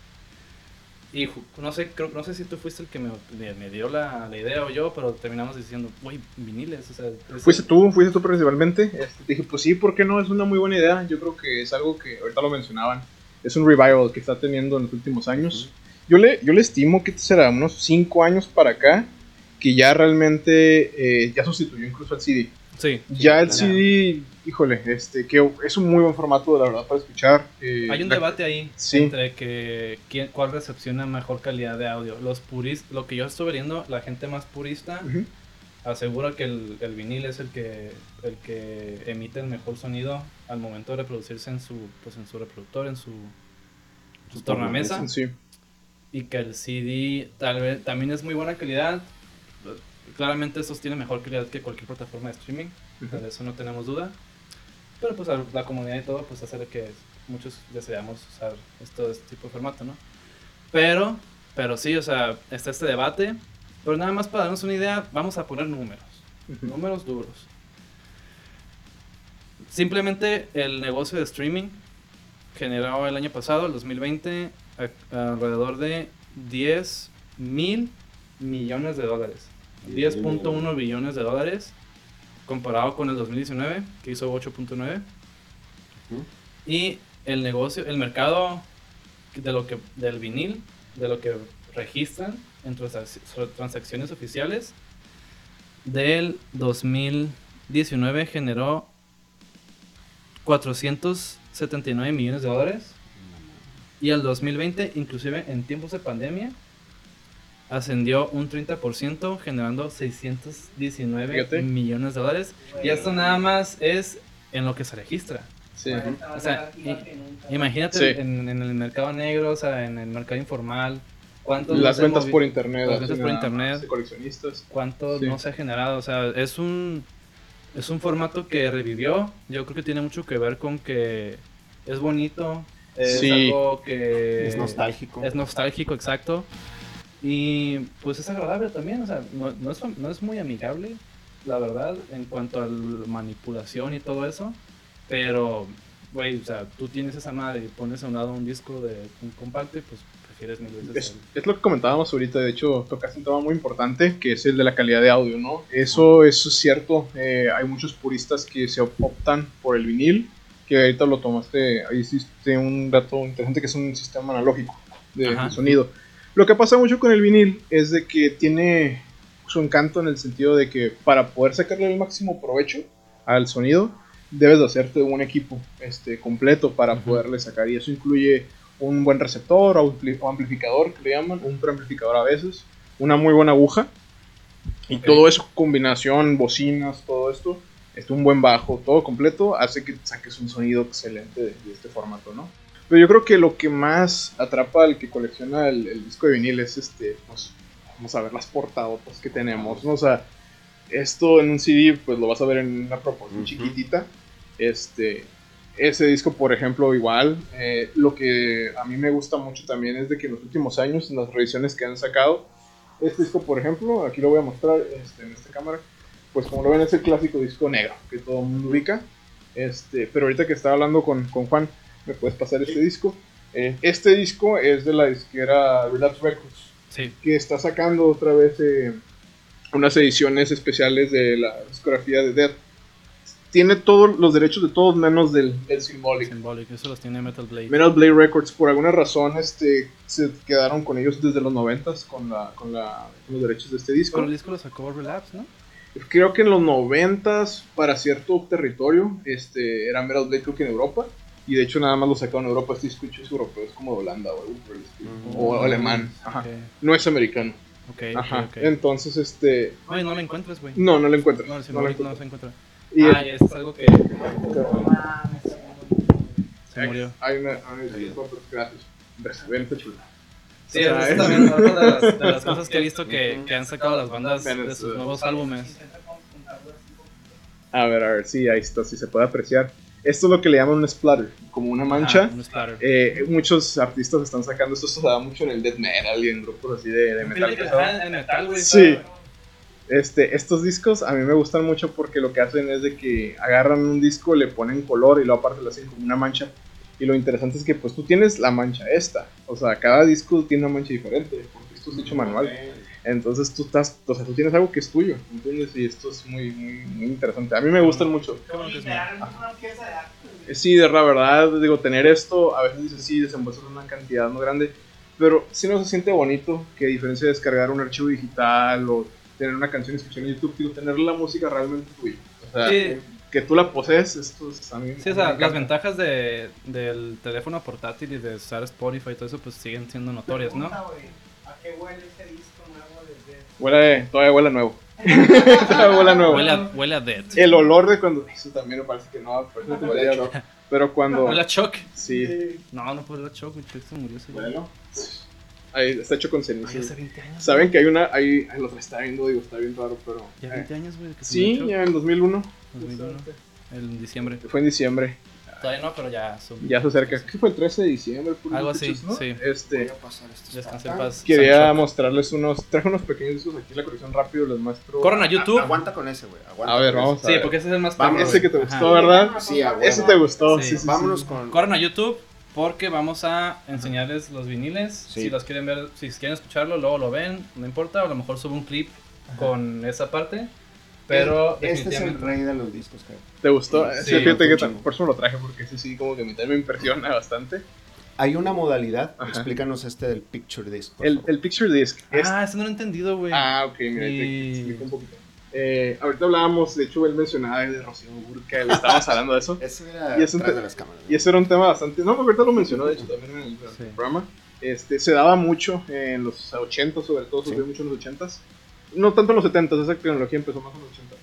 Y no sé, creo, no sé si tú fuiste el que me, me dio la, la, idea o yo, pero terminamos diciendo, güey, viniles. O sea, fuiste tú, fuiste tú principalmente. Este, dije, pues sí, ¿por qué no? Es una muy buena idea. Yo creo que es algo que ahorita lo mencionaban. Es un revival que está teniendo en los últimos años. Yo le, yo le estimo que será unos 5 años para acá que ya realmente eh, ya sustituyó incluso al CD. Sí. Ya el CD, híjole, este, que es un muy buen formato, la verdad, para escuchar. Eh, Hay un debate ahí entre que quién, cuál recepciona mejor calidad de audio. Los puristas, lo que yo estuve viendo, la gente más purista asegura que el, el, vinil es el que, el que emite el mejor sonido al momento de reproducirse en su, pues, en su reproductor, en su, su tornamesa. Sí. Y que el CD tal vez también es muy buena calidad, claramente estos tienen mejor calidad que cualquier plataforma de streaming, de eso no tenemos duda. Pero pues la comunidad y todo pues hace que muchos deseamos usar esto, este tipo de formato, ¿no? Pero, pero sí, o sea, está este debate. Pero nada más para darnos una idea, vamos a poner números. Números duros. Simplemente el negocio de streaming generó el año pasado, el 2020, alrededor de 10 mil millones de dólares. 10.1 billones de dólares comparado con el 2019 que hizo 8.9 y el negocio el mercado de lo que del vinil de lo que registran en transacciones oficiales del 2019 generó 479 millones de dólares. Y el 2020 inclusive en tiempos de pandemia ascendió un 30%, generando 619 millones de dólares. Y esto nada más es en lo que se registra. Sí. O sea, imagínate en, el mercado negro, o sea, en el mercado informal. ¿cuántos Las ventas por internet. Las ventas por internet. coleccionistas. ¿Cuánto no se ha generado? O sea, es un, es un formato que revivió. Yo creo que tiene mucho que ver con que es bonito. Es algo que... Es nostálgico. Es nostálgico, exacto. Y pues es agradable también, o sea, no, no, es, no es muy amigable, la verdad, en cuanto a manipulación y todo eso. Pero, güey, o sea, tú tienes esa madre y pones a un lado un disco de un compacto y pues prefieres mil veces. Es, es, lo que comentábamos ahorita, de hecho, tocaste un tema muy importante que es el de la calidad de audio, ¿no? Eso, eso es cierto, eh, hay muchos puristas que se optan por el vinil, que ahorita lo tomaste, ahí hiciste un dato interesante que es un sistema analógico de, de sonido lo que pasa mucho con el vinil es de que tiene su encanto en el sentido de que para poder sacarle el máximo provecho al sonido, debes de hacerte un equipo este, completo para poderle sacar. Y eso incluye un buen receptor o amplificador, que le llaman, un preamplificador a veces, una muy buena aguja. Y todo eso, combinación, bocinas, todo esto, este, un buen bajo, todo completo, hace que saques un sonido excelente de este formato, ¿no? Pero yo creo que lo que más atrapa al que colecciona el, disco de vinil es este, pues, vamos a ver las portadotas que tenemos, ¿no? O sea, esto en un CD, pues lo vas a ver en una proporción chiquitita. Este, ese disco, por ejemplo, igual. Eh, lo que a mí me gusta mucho también es de que en los últimos años, en las revisiones que han sacado, este disco, por ejemplo, aquí lo voy a mostrar este, en esta cámara, pues como lo ven es el clásico disco negro que todo el mundo ubica. Este, pero ahorita que estaba hablando con, con Juan, me puedes pasar este disco. Eh, este disco es de la disquera Relapse Records, que está sacando otra vez eh, unas ediciones especiales de la discografía de Dead. tiene todos los derechos de todos menos del, del Symbolic. Symbolic, eso los tiene Metal Blade. Metal Blade Records, por alguna razón, este, se quedaron con ellos desde los 90 con, la, con, la, con los derechos de este disco. Pero el disco lo sacó Relapse, ¿no? Creo que en los 90 para cierto territorio, este, era Metal Blade creo que en Europa. Y de hecho nada más lo sacaron en Europa, este disco es europeo, es como de Holanda o algo por el estilo. O alemán. Ajá. Ok, No es americano. ok, Ajá. ok, ok. Entonces, este... Oye, no lo encuentras, güey. No, no lo encuentras. No, el no lo no se encuentra. Y ah, esto es algo que se murió. Hay una... Hay una gracias. Ven, está chula. Sí, O sea, es también otra de las, de las cosas que he visto que, que han sacado las bandas de sus nuevos álbumes. A ver, a ver, sí, ahí está, si se puede apreciar. Esto es lo que le llaman un splatter, como una mancha. Ah, un. Eh, muchos artistas están sacando esto, esto se da mucho en el death metal y en grupos así de, de metal en metal. Sí. Este, estos discos a mí me gustan mucho porque lo que hacen es de que agarran un disco, le ponen color y luego aparte lo hacen como una mancha. Y lo interesante es que pues tú tienes la mancha esta. O sea, cada disco tiene una mancha diferente porque esto es hecho manual. Entonces tú estás, o sea, tú tienes algo que es tuyo, ¿entiendes? Y esto es muy, muy, muy interesante. A mí me gustan mucho. Eh, Sí, de la verdad, digo, tener esto, a veces dices, sí, desembolsas una cantidad muy grande, pero sí no se siente bonito que a diferencia de descargar un archivo digital o tener una canción y escuchar en YouTube, digo, tener la música realmente tuya. O sea, Sí. que tú la posees, esto es a mí. Sí, o a mí me sea, las ventajas de, del teléfono portátil y de usar Spotify y todo eso, pues siguen siendo notorias, ¿no? Güey, ¿A qué huele ese disco nuevo de Death? Huele, todavía huele nuevo. todavía huele nuevo. Huele a, huele a Dead. El olor de cuando. Eso también me parece que no, que huele a no. Pero cuando. Huele a Choc. Sí. No, no puede a Choc, güey. Choc se murió ese güey. Bueno. Ahí está hecho con Ay, ceniza. hace 20 años. Saben que hay una. Ahí, ahí lo está viendo, digo, está bien raro, pero. Ya eh, 20 años, güey. que se sí, ya en 2001. Choc. 2001, En diciembre. Fue en diciembre. Todavía no, pero ya. son- Ya se acerca. ¿Qué fue el 13 de diciembre? por Algo así, ¿no? sí. Este. Paz. Quería mostrarles unos. Traje unos pequeños discos aquí en la colección rápido, les muestro. Corran a YouTube. Aguanta con ese, güey. aguanta A ver, vamos ese. a Sí, ver. porque ese es el más Vamos, Ese que te gustó, Ajá. ¿verdad? Sí, a Ese te gustó. Sí. Sí, sí, sí. Vámonos con. Corran a YouTube porque vamos a enseñarles los viniles. Sí. Si los quieren ver, si quieren escucharlo, luego lo ven, no importa. O a lo mejor subo un clip con esa parte. Pero Este es el rey de los discos, cabrón. ¿Te gustó? Sí, Sí, fíjate que tal- chingo. por eso lo traje, porque ese sí, como que a mí también me impresiona bastante. Hay una modalidad, Ajá. explícanos este del Picture Disc. por El, favor. el Picture Disc. es- Ah, eso no lo he entendido, güey. Ah, ok, mira, te- te Y- explico un poquito. Eh, ahorita hablábamos, de hecho, él mencionaba de Rocío Burka, le estábamos hablando de eso. Ese era Y es te- de las cámaras. Y ese era un tema bastante. No, porque ahorita lo mencionó, de hecho, también en el, Sí. programa. Este, se daba mucho en los 80, sobre todo, se Sí. mucho en los 80s. No tanto en los 70s, esa tecnología empezó más en los 80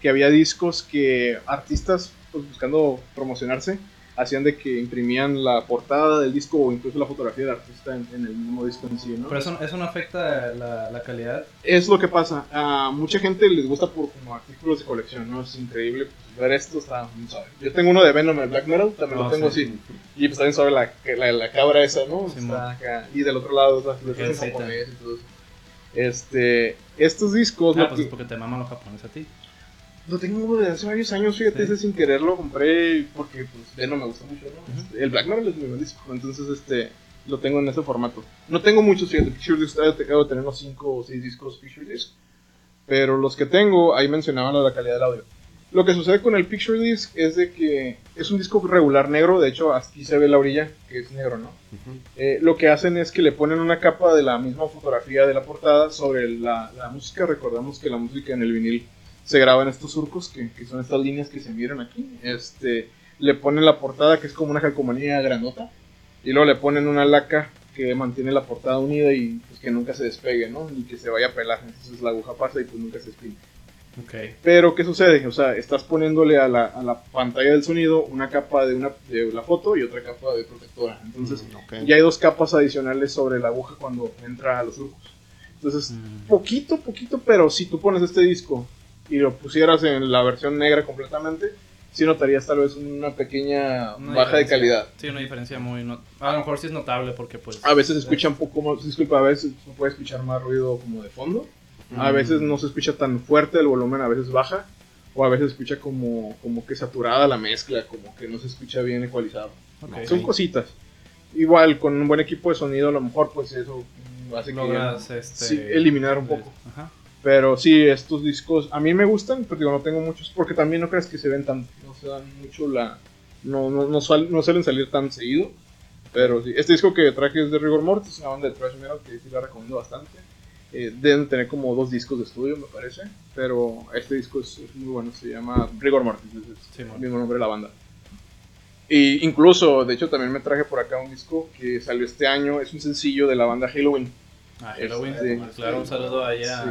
Que había discos que artistas, pues buscando promocionarse, hacían de que imprimían la portada del disco o incluso la fotografía del artista en, en el mismo disco en sí, ¿no? Pero eso, eso no afecta la, la calidad. Es lo que pasa. A mucha gente les gusta por como artículos de colección, ¿no? Es increíble pues, ver esto. Está muy suave. Yo tengo uno de Venom, el Black Metal, también lo Ah, tengo sí. así. Y pues también sobre la, la, la cabra esa, ¿no? Sí, Está acá. Y del otro lado, en Satan. japonés y todo eso. Este, estos discos, Ah, pues es que- porque te maman los japoneses a ti. lo tengo desde hace varios años, fíjate, Sí. ese sin querer lo compré porque pues Venom me gusta mucho, ¿no? El Black Metal es muy buen disco, entonces este, lo tengo en ese formato. No tengo muchos, fíjate, Picture Disc, debo de tener unos 5 o 6 discos Picture Disc, pero los que tengo, ahí mencionaban de la calidad del audio. Lo que sucede con el Picture Disc es de que es un disco regular negro, de hecho aquí se ve la orilla, que es negro, ¿no? Eh, lo que hacen es que le ponen una capa de la misma fotografía de la portada sobre la, la música. Recordamos que la música en el vinil se graba en estos surcos, que, que son estas líneas que se miran aquí. Este, le ponen la portada, que es como una calcomanía grandota, y luego le ponen una laca que mantiene la portada unida y pues, que nunca se despegue, ¿no? Ni que se vaya a pelar. Entonces la aguja pasa y pues nunca se espina. Ok. Pero, ¿qué sucede? O sea, estás poniéndole a la, a la pantalla del sonido una capa de, una, de la foto y otra capa de protectora. Entonces, Mm, ok. y hay dos capas adicionales sobre la aguja cuando entra a los surcos. Entonces, Mm. poquito, poquito, pero si tú pones este disco y lo pusieras en la versión negra completamente, sí notarías tal vez una pequeña Una baja de calidad. Sí, una diferencia muy... no- A lo mejor sí es notable porque pues... A veces se escucha un poco más, disculpa, a veces se puede escuchar más ruido como de fondo. A veces no se escucha tan fuerte el volumen, a veces baja. O a veces se escucha como, como que saturada la mezcla, como que no se escucha bien ecualizado. Ok. Son cositas. Igual, con un buen equipo de sonido, a lo mejor, pues eso hace que Logras este... sí, eliminar un poco. Ajá. Pero sí, estos discos a mí me gustan, pero digo, no tengo muchos, porque también no crees que se ven tan, no se dan mucho la, no, no, no, suel- no suelen salir tan seguido. Pero sí, este disco que traje es de Rigor Mortis, es una banda de thrash metal que sí la recomiendo bastante. Eh, deben tener como dos discos de estudio, me parece, pero este disco es, es muy bueno, se llama Rigor Mortis, es, Sí, el mismo nombre de la banda. Y incluso, de hecho, también me traje por acá un disco que salió este año, es un sencillo de la banda Halloween. Ah, Halloween. Este, claro, un saludo ahí a, Sí.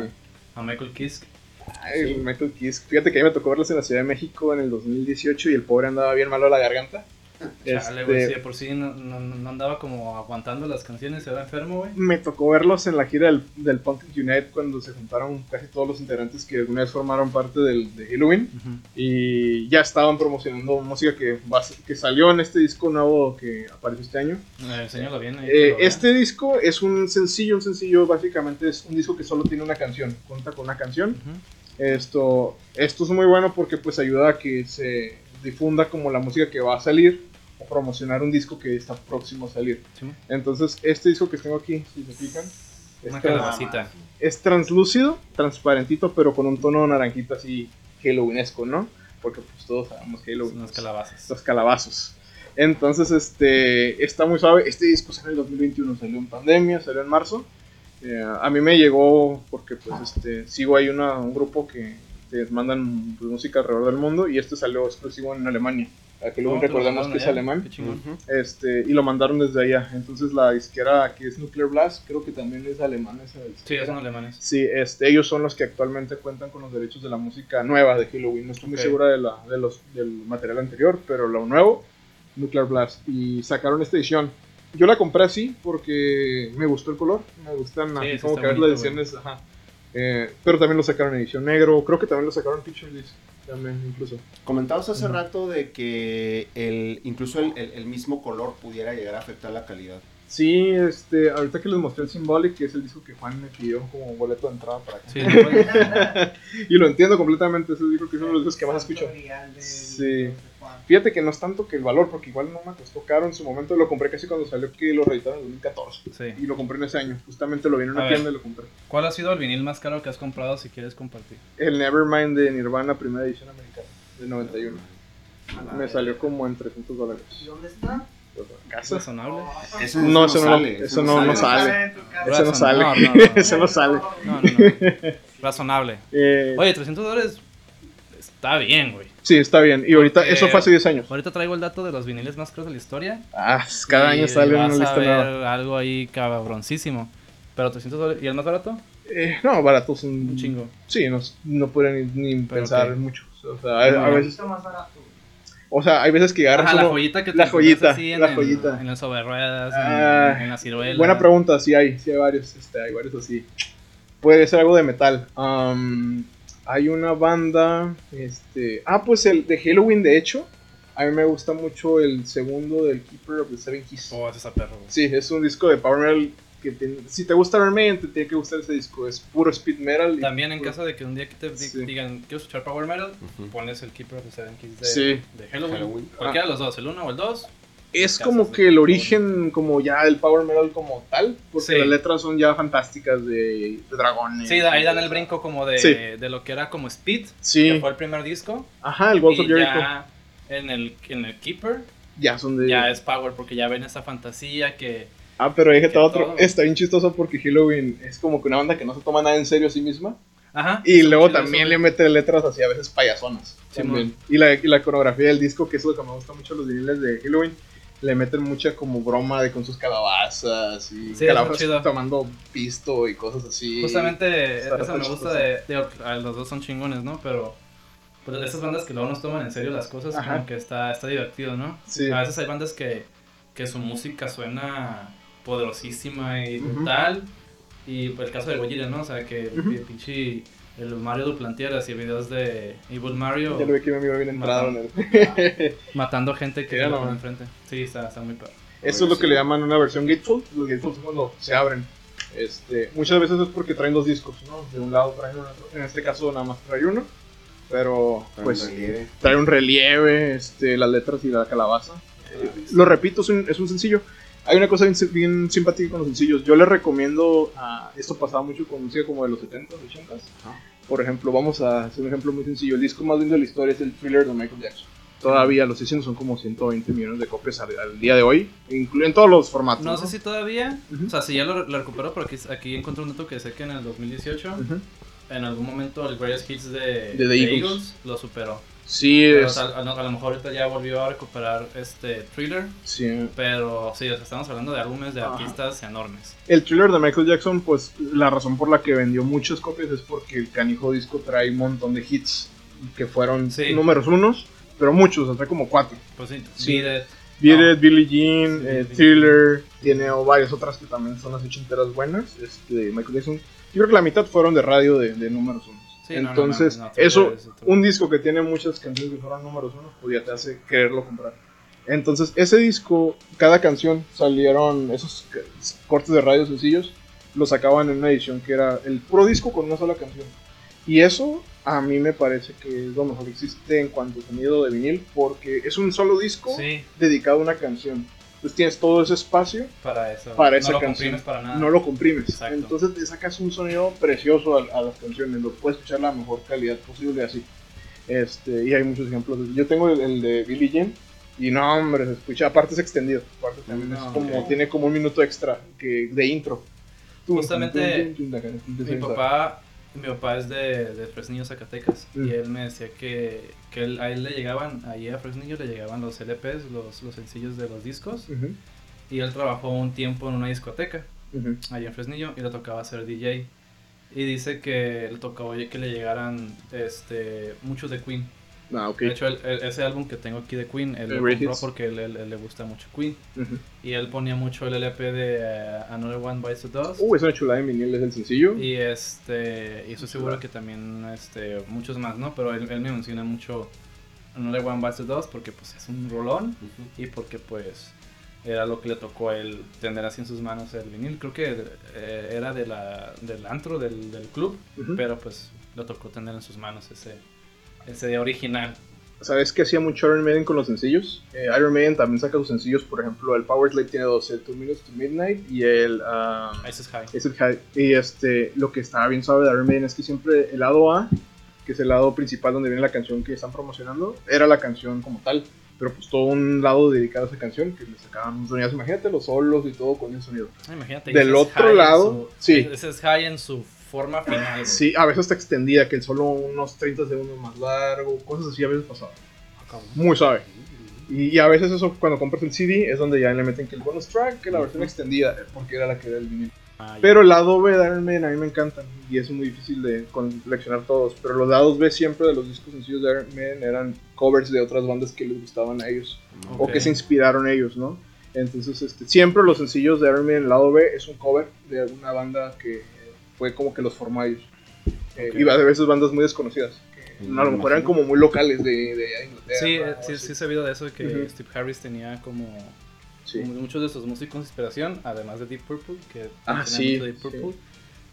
a Michael Kiske. Ay, Michael Kiske. Fíjate que a mí me tocó verlos en la Ciudad de México en el 2018 y el pobre andaba bien malo de la garganta. Chale, Este, güey, sí, de por sí no, no- no andaba como aguantando las canciones, se va enfermo, güey. Me tocó verlos en la gira del, del Pumpkin Unite cuando se juntaron casi todos los integrantes que alguna vez formaron parte del, de Halloween y ya estaban promocionando música que, que salió en este disco nuevo que apareció este año. Eh, enséñalo bien. ahí, Eh, este disco es un sencillo, un sencillo básicamente es un disco que solo tiene una canción, cuenta con una canción. Esto, esto es muy bueno porque pues ayuda a que se difunda como la música que va a salir promocionar un disco que está próximo a salir. Sí. Entonces, este disco que tengo aquí, si se fijan, es, Una translúcido, transparentito, pero con un tono naranjito así Halloweenesco, ¿no? Porque pues todos sabemos Halloween. Unas calabazas. Los calabazos. Entonces, este, está muy suave. Este disco salió en el 2021, salió en pandemia, salió en marzo. Eh, a mí me llegó porque pues este, sigo ahí una, un grupo que te mandan pues, música alrededor del mundo y este salió exclusivo en Alemania. A que luego recordamos que es allá. alemán. Este, y lo mandaron desde allá. Entonces la disquera que es Nuclear Blast, creo que también es alemana esa Sí, son alemanes. Sí, este, ellos son los que actualmente cuentan con los derechos de la música nueva de Halloween. No estoy muy segura de la, de los, del material anterior, pero lo nuevo, Nuclear Blast. Y sacaron esta edición. Yo la compré así porque me gustó el color. Me gustan Sí, como que ver las bonito, ediciones. Ajá. Eh, pero también lo sacaron en edición negro. Creo que también lo sacaron en Picture Disc. También, incluso. Comentabas hace rato de que el, incluso el, el- el mismo color pudiera llegar a afectar la calidad. Sí, este, ahorita que les mostré el Symbolic, que es el disco que Juan me pidió como boleto de entrada para acá. Sí, Y lo entiendo completamente. Ese disco que es uno de los discos que más escucho. Sí. Fíjate que no es tanto que el valor, porque igual no me costó caro en su momento. Lo compré casi cuando salió que lo reeditaron en 2014. sí. Y lo compré en ese año. Justamente lo vi en A una ver. tienda y lo compré. ¿Cuál ha sido el vinil más caro que has comprado si quieres compartir? El Nevermind de Nirvana, primera edición americana, de 91. Ah, Me salió como en 300 dólares. ¿Y dónde está? Pues, ¿Es ¿Casa? razonable? Eso, No, eso no- sale, eso no- no sale. Ese no sale. No, no, no. Ese no sale. No, no, no. Razonable. Eh, Oye, 300 dólares está bien, güey. Sí, está bien. Y ahorita, Porque- eso fue hace 10 años. Ahorita traigo el dato de los viniles más caros de la historia. Ah, cada y año sale una a lista ver nueva. algo ahí cabroncísimo. Pero 300 dólares. ¿Y el más barato? Eh, no, baratos son. Un chingo. Sí, no, no pueden ni, pensar ok. mucho. O sea, a, a veces, más barato. o sea, hay veces que agarras Ajá, la joyita que te la encuentras joyita, así en la el- joyita. En el sobre ruedas, en- Ah, en, la ciruela. Buena pregunta, sí hay, sí hay varios, este, hay varios así. Puede ser algo de metal. Am, hay una banda, este, ah, pues el de Halloween, de hecho, a mí me gusta mucho el segundo del Keeper of the Seven Keys. Oh, ese es a perro. güey. Sí, es un disco de power metal que tiene- si te gusta Iron Maiden, te tiene que gustar ese disco, es puro speed metal. y También en puro- caso de que un día que te Sí. digan, quiero escuchar Power Metal, pones el Keeper of the Seven Keys de, Sí. de Halloween. Halloween. Cualquiera de los dos, el uno o el dos. Es como que el origen, como ya el power metal como tal, porque Sí. las letras son ya fantásticas de, de dragones. Sí, ahí dan el brinco como de, Sí. de lo que era como Speed, que Sí, fue el primer disco. ajá, el Ghost of Jericho. en el, en el Keeper Ya son de. ya es Power, porque ya ven esa fantasía que... Ah, pero dije que todo otro. todo. Está bien chistoso porque Halloween es como que una banda que no se toma nada en serio a sí misma. Ajá. Y luego también eso, le mete letras así a veces payasonas. Sí, también. Y, la, y la coreografía del disco, que es lo que me gusta mucho los viniles de Halloween, le meten mucha como broma de con sus calabazas y Sí, calabazas tomando pisto y cosas así. Justamente eso me gusta de, digo, a los dos son chingones, ¿no? Pero pues, esas bandas que luego nos toman en serio las cosas, Ajá. como que está, está divertido, ¿no? Sí. A veces hay bandas que, que su música suena poderosísima y brutal. Y pues el caso de Gojira, ¿no? O sea, que Ujú. el pinche el Mario Duplantier hacía videos de Evil Mario Ya lo vi que mi amigo bien entrado en el. matando gente que se pone enfrente. Sí, está, está muy perro. Eso es lo que le llaman una versión gatefold. Los gatefolds cuando se abren. Este, muchas veces es porque traen dos discos, ¿no? De un lado traen uno, en este caso nada más trae uno. Pero, Pues, pues, trae un relieve, este, las letras y la calabaza. Eh, lo repito, es un, es un sencillo. Hay una cosa bien, bien simpática con los sencillos. Yo les recomiendo, a, esto pasaba mucho con música como de los 70s, 80s. Ajá. Por ejemplo, vamos a hacer un ejemplo muy sencillo. El disco más lindo de la historia es el thriller de Michael Jackson. Todavía los dicen son como 120 millones de copias al, al día de hoy, incluyen todos los formatos. No sé si todavía, o sea, si ya lo, lo recuperó, pero aquí, aquí encontré un dato que sé que en el 2018, Ujú. en algún momento el Greatest Hits de, The de Eagles. Eagles. lo superó. Sí, Pero, es, a, lo- a lo mejor ahorita ya volvió a recuperar este thriller, sí. pero sí, o sea, estamos hablando de álbumes de Ajá. artistas enormes. El thriller de Michael Jackson, pues la razón por la que vendió muchas copias es porque el canijo disco trae un montón de hits que fueron Sí. números unos, pero muchos, trae como cuatro. Pues sí, Sí. Beat It, Beat No. It, Billie Jean, Sí, eh, sí. Thriller, tiene o varias otras que también son así chinteras buenas. Este, de Michael Jackson. Yo creo que la mitad fueron de radio de, de números unos. Sí, no, no, Entonces, no, no, Thriller eso, es otro. un disco que tiene muchas canciones que fueron números unos, pues ya te hace quererlo comprar. Entonces, ese disco, cada canción salieron esos cortes de radio sencillos, los sacaban en una edición que era el puro disco con una sola canción. Y eso a mí me parece que es lo mejor que existe en cuanto a sonido de vinil, porque es un solo disco Sí, dedicado a una canción. Entonces tienes todo ese espacio, para eso. Para no esa lo canción. comprimes para nada. no lo comprimes. Exacto. Entonces te sacas un sonido precioso a, a las canciones, lo puedes escuchar la mejor calidad posible así. Este, y hay muchos ejemplos. Yo tengo el, el de Billie Jean y no, hombre, se escucha, aparte es extendido, aparte también es No, como, tiene como un minuto extra que, de intro. Justamente, Mi papá, mi papá es de, de Fresnillo, Zacatecas, Mm. y él me decía que, que él- a él le llegaban, ahí a Fresnillo le llegaban los LPs, los, los sencillos de los discos, y él trabajó un tiempo en una discoteca, ujú. ahí en Fresnillo, y le tocaba ser DJ. Y dice que le tocaba que le llegaran este, muchos de Queen. Ah. De hecho, el- el- ese álbum que tengo aquí de Queen, él El lo compró Hits. porque él, él- él le gusta mucho Queen. Y él ponía mucho el LP de eh, Another One Bites the Dust. Uh, es una chulada en vinil, es el sencillo. Y este, y estoy seguro que también este, muchos más, ¿no? Pero él, él me menciona mucho Another One Bites the Dust porque pues es un rolón Ujú. y porque pues era lo que le tocó a él tener así en sus manos el vinil. Creo que eh, era de la, del antro, del, del club, pero pues le tocó tener en sus manos ese, ese de original. ¿Sabes qué hacía mucho Iron Maiden con los sencillos? Eh, Iron Maiden también saca sus sencillos, por ejemplo, el Power Slave tiene dos, el Two Minutes to Midnight y el... um, Ice is High. es el high. Y este, lo que estaba bien suave de Iron Maiden es que siempre el lado A, que es el lado principal donde viene la canción que están promocionando, era la canción como tal. Pero pues todo un lado dedicado a esa canción, que le sacaban un sonido. Imagínate los solos y todo con ese sonido. Ah, Imagínate. Del otro lado, su- sí. Ese es high en su forma final. Sí, a veces está extendida, que el solo unos 30 segundos más largo, cosas así a veces pasaba. Muy suave. Y, y a veces eso, cuando compras el CD, es donde ya le meten que el bonus track, que la versión extendida, eh, porque era la que era el vinil. Ah. Pero el lado B de Iron Maiden a mí me encantan y es muy difícil de coleccionar todos. Pero los lados B siempre de los discos sencillos de Iron Maiden eran covers de otras bandas que les gustaban a ellos o Ok. que se inspiraron ellos, ¿no? Entonces, este, siempre los sencillos de Iron Maiden, el lado B es un cover de alguna banda que fue como que los formó a ellos. Eh, Ok. Y a veces bandas muy desconocidas. Que Mm, a lo me mejor eran como muy locales de, de Inglaterra. Sí, sí, sí he sabido de eso, de que. Steve Harris tenía como Sí. muchos de sus músicos de inspiración, además de Deep Purple, que Ah, tenía sí, mucho Deep Purple, sí.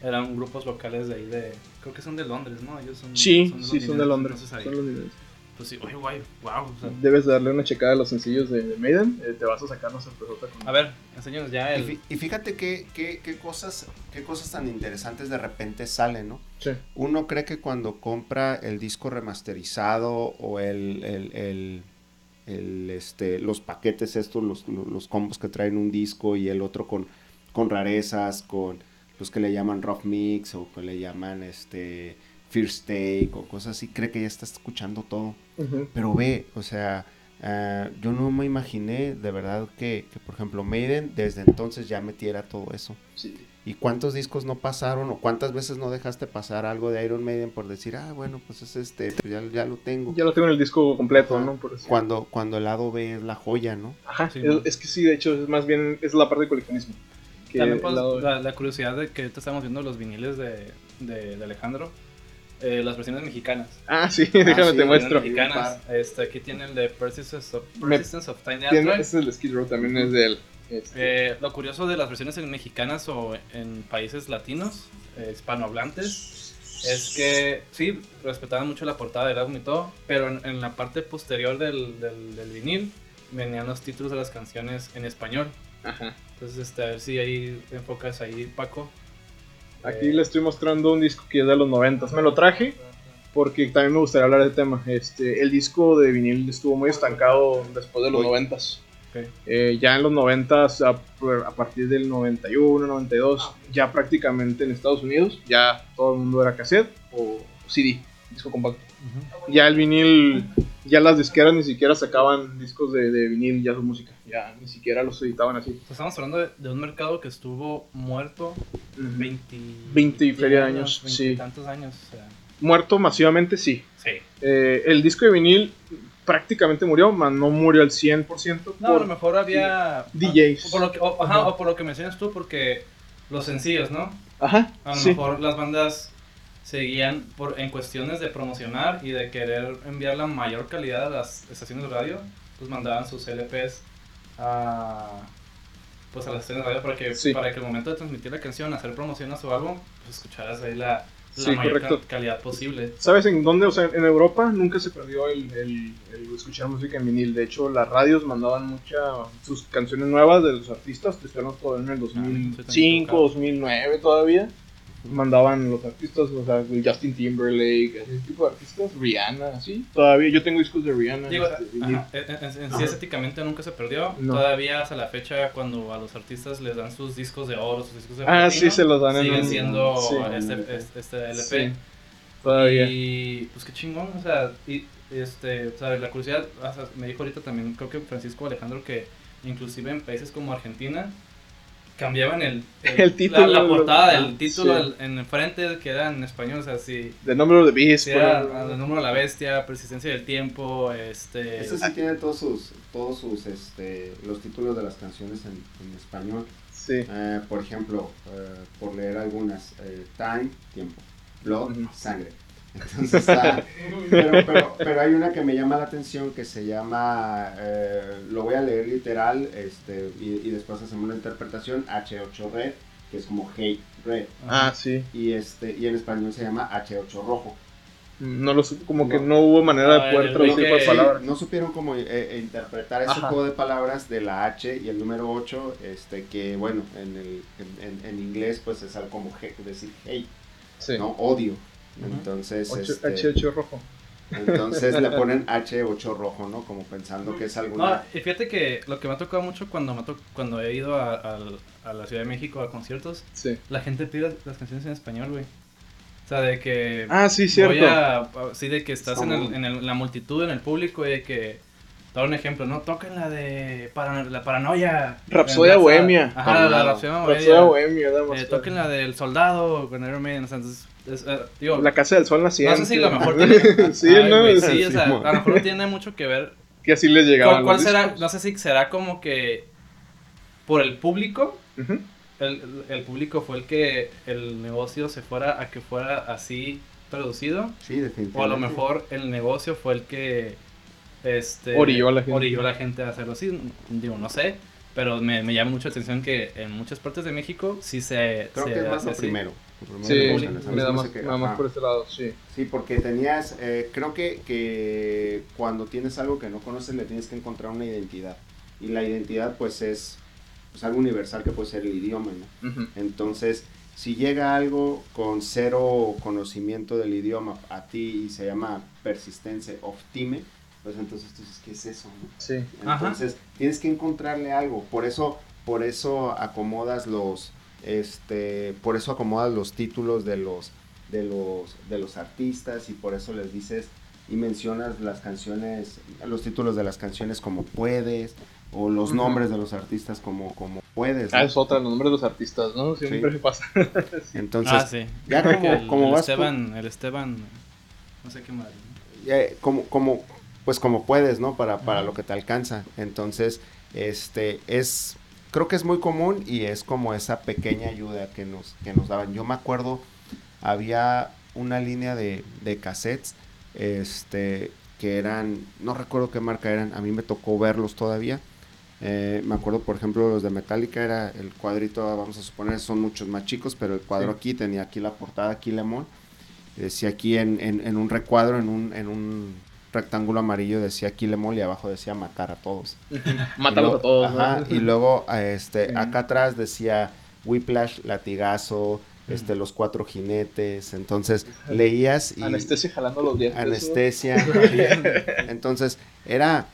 eran grupos locales de ahí de, creo que son de Londres, ¿no? Ellos son, Sí, sí, son de Londres. son londinenses. Pues sí, oye, guay, wow, o sea, Debes darle una checada a los sencillos de, de Maiden. eh, te vas a sacar una sorpresota con a ver, enséñanos ya Y, el, y fíjate qué, qué, qué cosas, qué cosas tan interesantes de repente salen, ¿no? Sí. Uno cree que cuando compra el disco remasterizado o el, el- el- el, este, los paquetes estos, los, los, los combos que traen un disco y el otro con, con rarezas, con los que le llaman rough mix o que le llaman este first take o cosas así, cree que ya está escuchando todo. Pero ve, o sea, ah, yo no me imaginé de verdad que, que, por ejemplo, Maiden desde entonces ya metiera todo eso. Sí. ¿Y cuántos discos no pasaron o cuántas veces no dejaste pasar algo de Iron Maiden por decir, ah, bueno, pues es este, pues ya, ya lo tengo? Ya lo tengo en el disco completo, Ajá. ¿no? Por decir. Cuando, cuando el lado B es la joya, ¿no? Ajá, Sí, es, ¿no? es que sí, de hecho, es más bien es la parte de coleccionismo. Que también pues, lado- la, la curiosidad de que ahorita estamos viendo los viniles de, de, de Alejandro, eh, las versiones mexicanas. Ah, sí, déjame sí, te muestro. Mexicanas, este, aquí tiene el de Persistence of, Me- Persistence of Tiny Tiene, Android. ese es el de Skid Row, también es de él. Este, Eh, lo curioso de las versiones en mexicanas o en países latinos, eh, hispanohablantes, es que sí, respetaban mucho la portada del álbum y todo, pero en, en la parte posterior del, del, del vinil venían los títulos de las canciones en español. ajá. Entonces, este, a ver si ahí enfocas ahí, Paco. Aquí Eh, le estoy mostrando un disco que es de los 90. Me lo traje porque también me gustaría hablar del tema. Este, el disco de vinil estuvo muy estancado después de los Uy. 90. ok. Eh, ya en los 90, a, a partir del 91, 92, ya prácticamente en Estados Unidos, ya todo el mundo era cassette o CD, disco compacto. Ya el vinil, ya las disqueras ni siquiera sacaban discos de, de vinil, ya su música, ya ni siquiera los editaban así. Pues Estamos hablando de, de un mercado que estuvo muerto 20, 20 y feria de años, 20 sí. tantos años. O sea, Muerto masivamente, sí. sí. Eh, el disco de vinil prácticamente murió, mas no murió al 100%. No, a por- lo mejor había. DJs. O por lo que, o, ajá, Ajá. o por lo que mencionas tú, porque los sencillos, ¿no? Ajá, A lo sí. mejor las bandas seguían por, en cuestiones de promocionar y de querer enviar la mayor calidad a las estaciones de radio, pues mandaban sus LPs a pues a las estaciones de radio para que, Sí. para que el momento de transmitir la canción, hacer promoción a su álbum, pues escucharas ahí la, la Sí, mayor ca- calidad posible. ¿Sabes en dónde? O sea, en Europa nunca se perdió el, el- el escuchar música en vinil. De hecho, las radios mandaban muchas sus canciones nuevas de los artistas. Te estoy hablando todavía en el Ah, estoy tan 2005, equivocado. 2009 todavía. Mandaban los artistas, o sea, Justin Timberlake, ese tipo de artistas, Rihanna, así. Todavía yo tengo discos de Rihanna. Digo, este, ajá, en, en- en sí estéticamente nunca se perdió. No. Todavía hasta la fecha cuando a los artistas les dan sus discos de oro, sus discos de Ah, platino, sí, se los dan en siguen un- siendo sí. este, este, este LP. Sí, todavía. Y pues qué chingón, o sea, y, este, o sea, la curiosidad, o sea, me dijo ahorita también, creo que Francisco Alejandro, que inclusive en países como Argentina cambiaban el, El título, la, la portada, ah, el título sí. en el frente que era en español, o sea, si, The Number of the Beast. si por era ejemplo. el número de la bestia, persistencia del tiempo, este... Eso sí tiene todos sus, todos sus, este, los títulos de las canciones en, en español. Sí. Eh, por ejemplo, eh, por leer algunas, eh, Time, tiempo, Blood, Ujú. sangre. Entonces pero, pero, pero hay una que me llama la atención que se llama, eh, lo voy a leer literal, este, y, y después hacemos una interpretación, H8 Red, que es como Hate Red, Ah, sí. y, este, y en español se llama H8 Rojo. No lo como que No. hubo manera Ah, de poder el traducir por palabras. No supieron cómo eh, eh, interpretar ese Ajá. juego de palabras de la H y el número 8, este, que bueno, en, el, en, en- en inglés pues es algo como hate, decir hate, Sí. ¿no? Odio. Entonces, Ocho- este, H8 rojo. entonces le ponen H8 rojo, ¿no? Como pensando que es No, alguna... y fíjate que lo que me ha tocado mucho cuando, me ha to- cuando he ido a, a la Ciudad de México a conciertos, Sí. la gente pide las, las canciones en español, güey. O sea, de que... Ah, sí, cierto. Voy a, a- sí, de que estás en, el- en el- la multitud, en el público, y de que. Dar un ejemplo, ¿no? Toquen la de. Para, la paranoia. Rapsodia Bohemia. Ajá, la Tornado. Rapsodia Rapsodia Bohemia. Bohemia, damos- Eh, toquen la del soldado con Iron Maiden. O sea, entonces. es, eh, digo, La Casa del Sol naciente. no sé si a lo mejor tiene. sí, Ay, ¿no? güey, sí, o Sí, sea, a lo mejor no tiene mucho que ver. Que así les llegaban ¿Cuál, será? No sé si será como que. Por el público. El, el público fue el que el negocio se fuera a que fuera así traducido. Sí, definitivamente. O a lo mejor el negocio fue el que este, Orilló a la gente. orilló a la gente a hacerlo así. Digo, no sé. Pero me, me llama mucho la atención que en muchas partes de México sí se. Creo se que es más lo primero. Sí, me da más, hace que- me da más por ese lado, sí. Sí, porque tenías, eh, creo que, que cuando tienes algo que no conoces le tienes que encontrar una identidad. Y la identidad pues es pues, algo universal que puede ser el idioma, ¿no? Ujú. Entonces, si llega algo con cero conocimiento del idioma a ti y se llama persistencia of time, pues entonces tú dices, ¿qué es eso? no? Sí. Ajá. Entonces, tienes que encontrarle algo. Por eso, por eso acomodas los, este, por eso acomodas los títulos de los, de los, de los artistas y por eso les dices y mencionas las canciones, los títulos de las canciones como puedes o los nombres de los artistas como, como puedes. ¿no? Ah, es otra, los nombres de los artistas, ¿no? Siempre Sí. pasa. Entonces, ah, sí. ya Creo como- que el, como el vas tú- Esteban, el Esteban. No sé qué madre. ¿no? eh, como, como, pues como puedes, ¿no? Para, para lo que te alcanza. Entonces, este, es, creo que es muy común y es como esa pequeña ayuda que nos, que nos daban. Yo me acuerdo, había una línea de, de cassettes, este, que eran, no recuerdo qué marca eran, a mí me tocó verlos todavía. Eh, me acuerdo, por ejemplo, los de Metallica era el cuadrito, vamos a suponer, son muchos más chicos, pero el cuadro Sí. aquí tenía aquí la portada, aquí Lemon. Decía aquí en, en, en un recuadro, en un, en un rectángulo amarillo decía Kill y abajo decía matar a todos. Luego- a todos. y luego este, acá atrás decía Whiplash, latigazo, este, los cuatro jinetes. Entonces leías y Anestesia jalando los dientes. ¿no? anestesia. Entonces era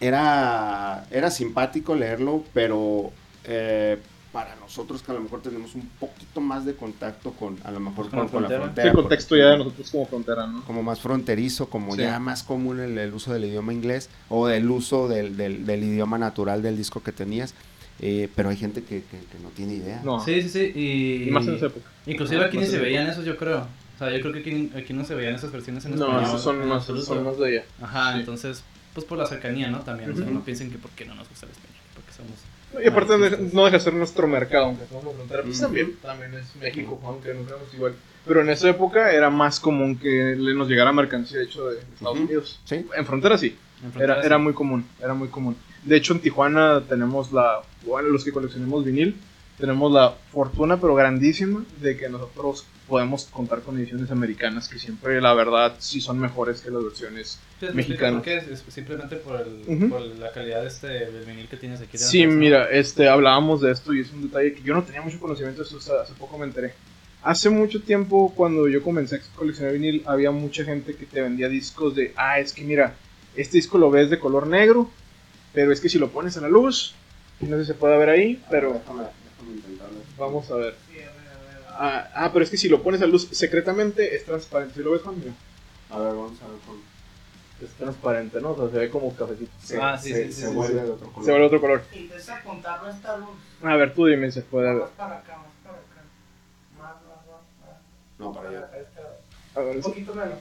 era era simpático leerlo, pero eh, para nosotros que a lo mejor tenemos un poquito más de contacto con a lo mejor Con con, la con la frontera. Sí, porque- contexto ya de nosotros como frontera, ¿no? como más fronterizo, como Sí. ya más común el, el uso del idioma inglés o del uso del, del- del idioma natural del disco que tenías. Eh, pero hay gente que, que- que no tiene idea. No. Sí, sí, sí. Y, Y más en esa época. Inclusive aquí ni se veían esos, yo creo. O sea, yo creo que aquí, aquí no se veían esas versiones en No, español. esos son más, son más de ella. Ajá, Sí. entonces, pues por la cercanía, ¿no? También. O sea, no piensen que por qué no nos gusta el español. Porque somos. Y aparte de- no deja de ser nuestro mercado, aunque somos frontera, pues Mm. también, también es México, aunque nos vemos igual. Pero en esa época era más común que le nos llegara mercancía hecho de Estados. Unidos. Sí. En frontera sí, En era, era sí. muy común, era muy común. De hecho en Tijuana tenemos la, bueno, los que coleccionemos vinil, tenemos la fortuna pero grandísima de que nosotros podemos contar con ediciones americanas que siempre la verdad sí son mejores que las versiones Sí, te mexicano. explico por qué, es simplemente por, el, Ujú. por la calidad de este, del vinil que tienes aquí. Sí, antes, ¿no? mira, este, hablábamos de esto y es un detalle que yo no tenía mucho conocimiento de esto, hasta hace poco me enteré. Hace mucho tiempo, cuando yo comencé a coleccionar vinil, había mucha gente que te vendía discos de, ah, es que mira, este disco lo ves de color negro, pero es que si lo pones a la luz, no sé si se puede ver ahí, pero Déjame- déjame intentarlo. vamos a ver. Sí, a ver, a ver. Ah, ah, pero es que si lo pones a luz secretamente es transparente. Si lo ves, Juan, mira, A ver, vamos a ver con... es transparente, ¿no? O sea, se ve como cafecito. Se, Ah, sí, se- sí, sí, se sí, vuelve sí. de otro color. Se vuelve otro color. Intenta apuntarlo a esta luz. A ver, tú dime si se puede. Más para acá, más para acá. Más, más, más. más. No, para allá. A ver, Un poquito menos.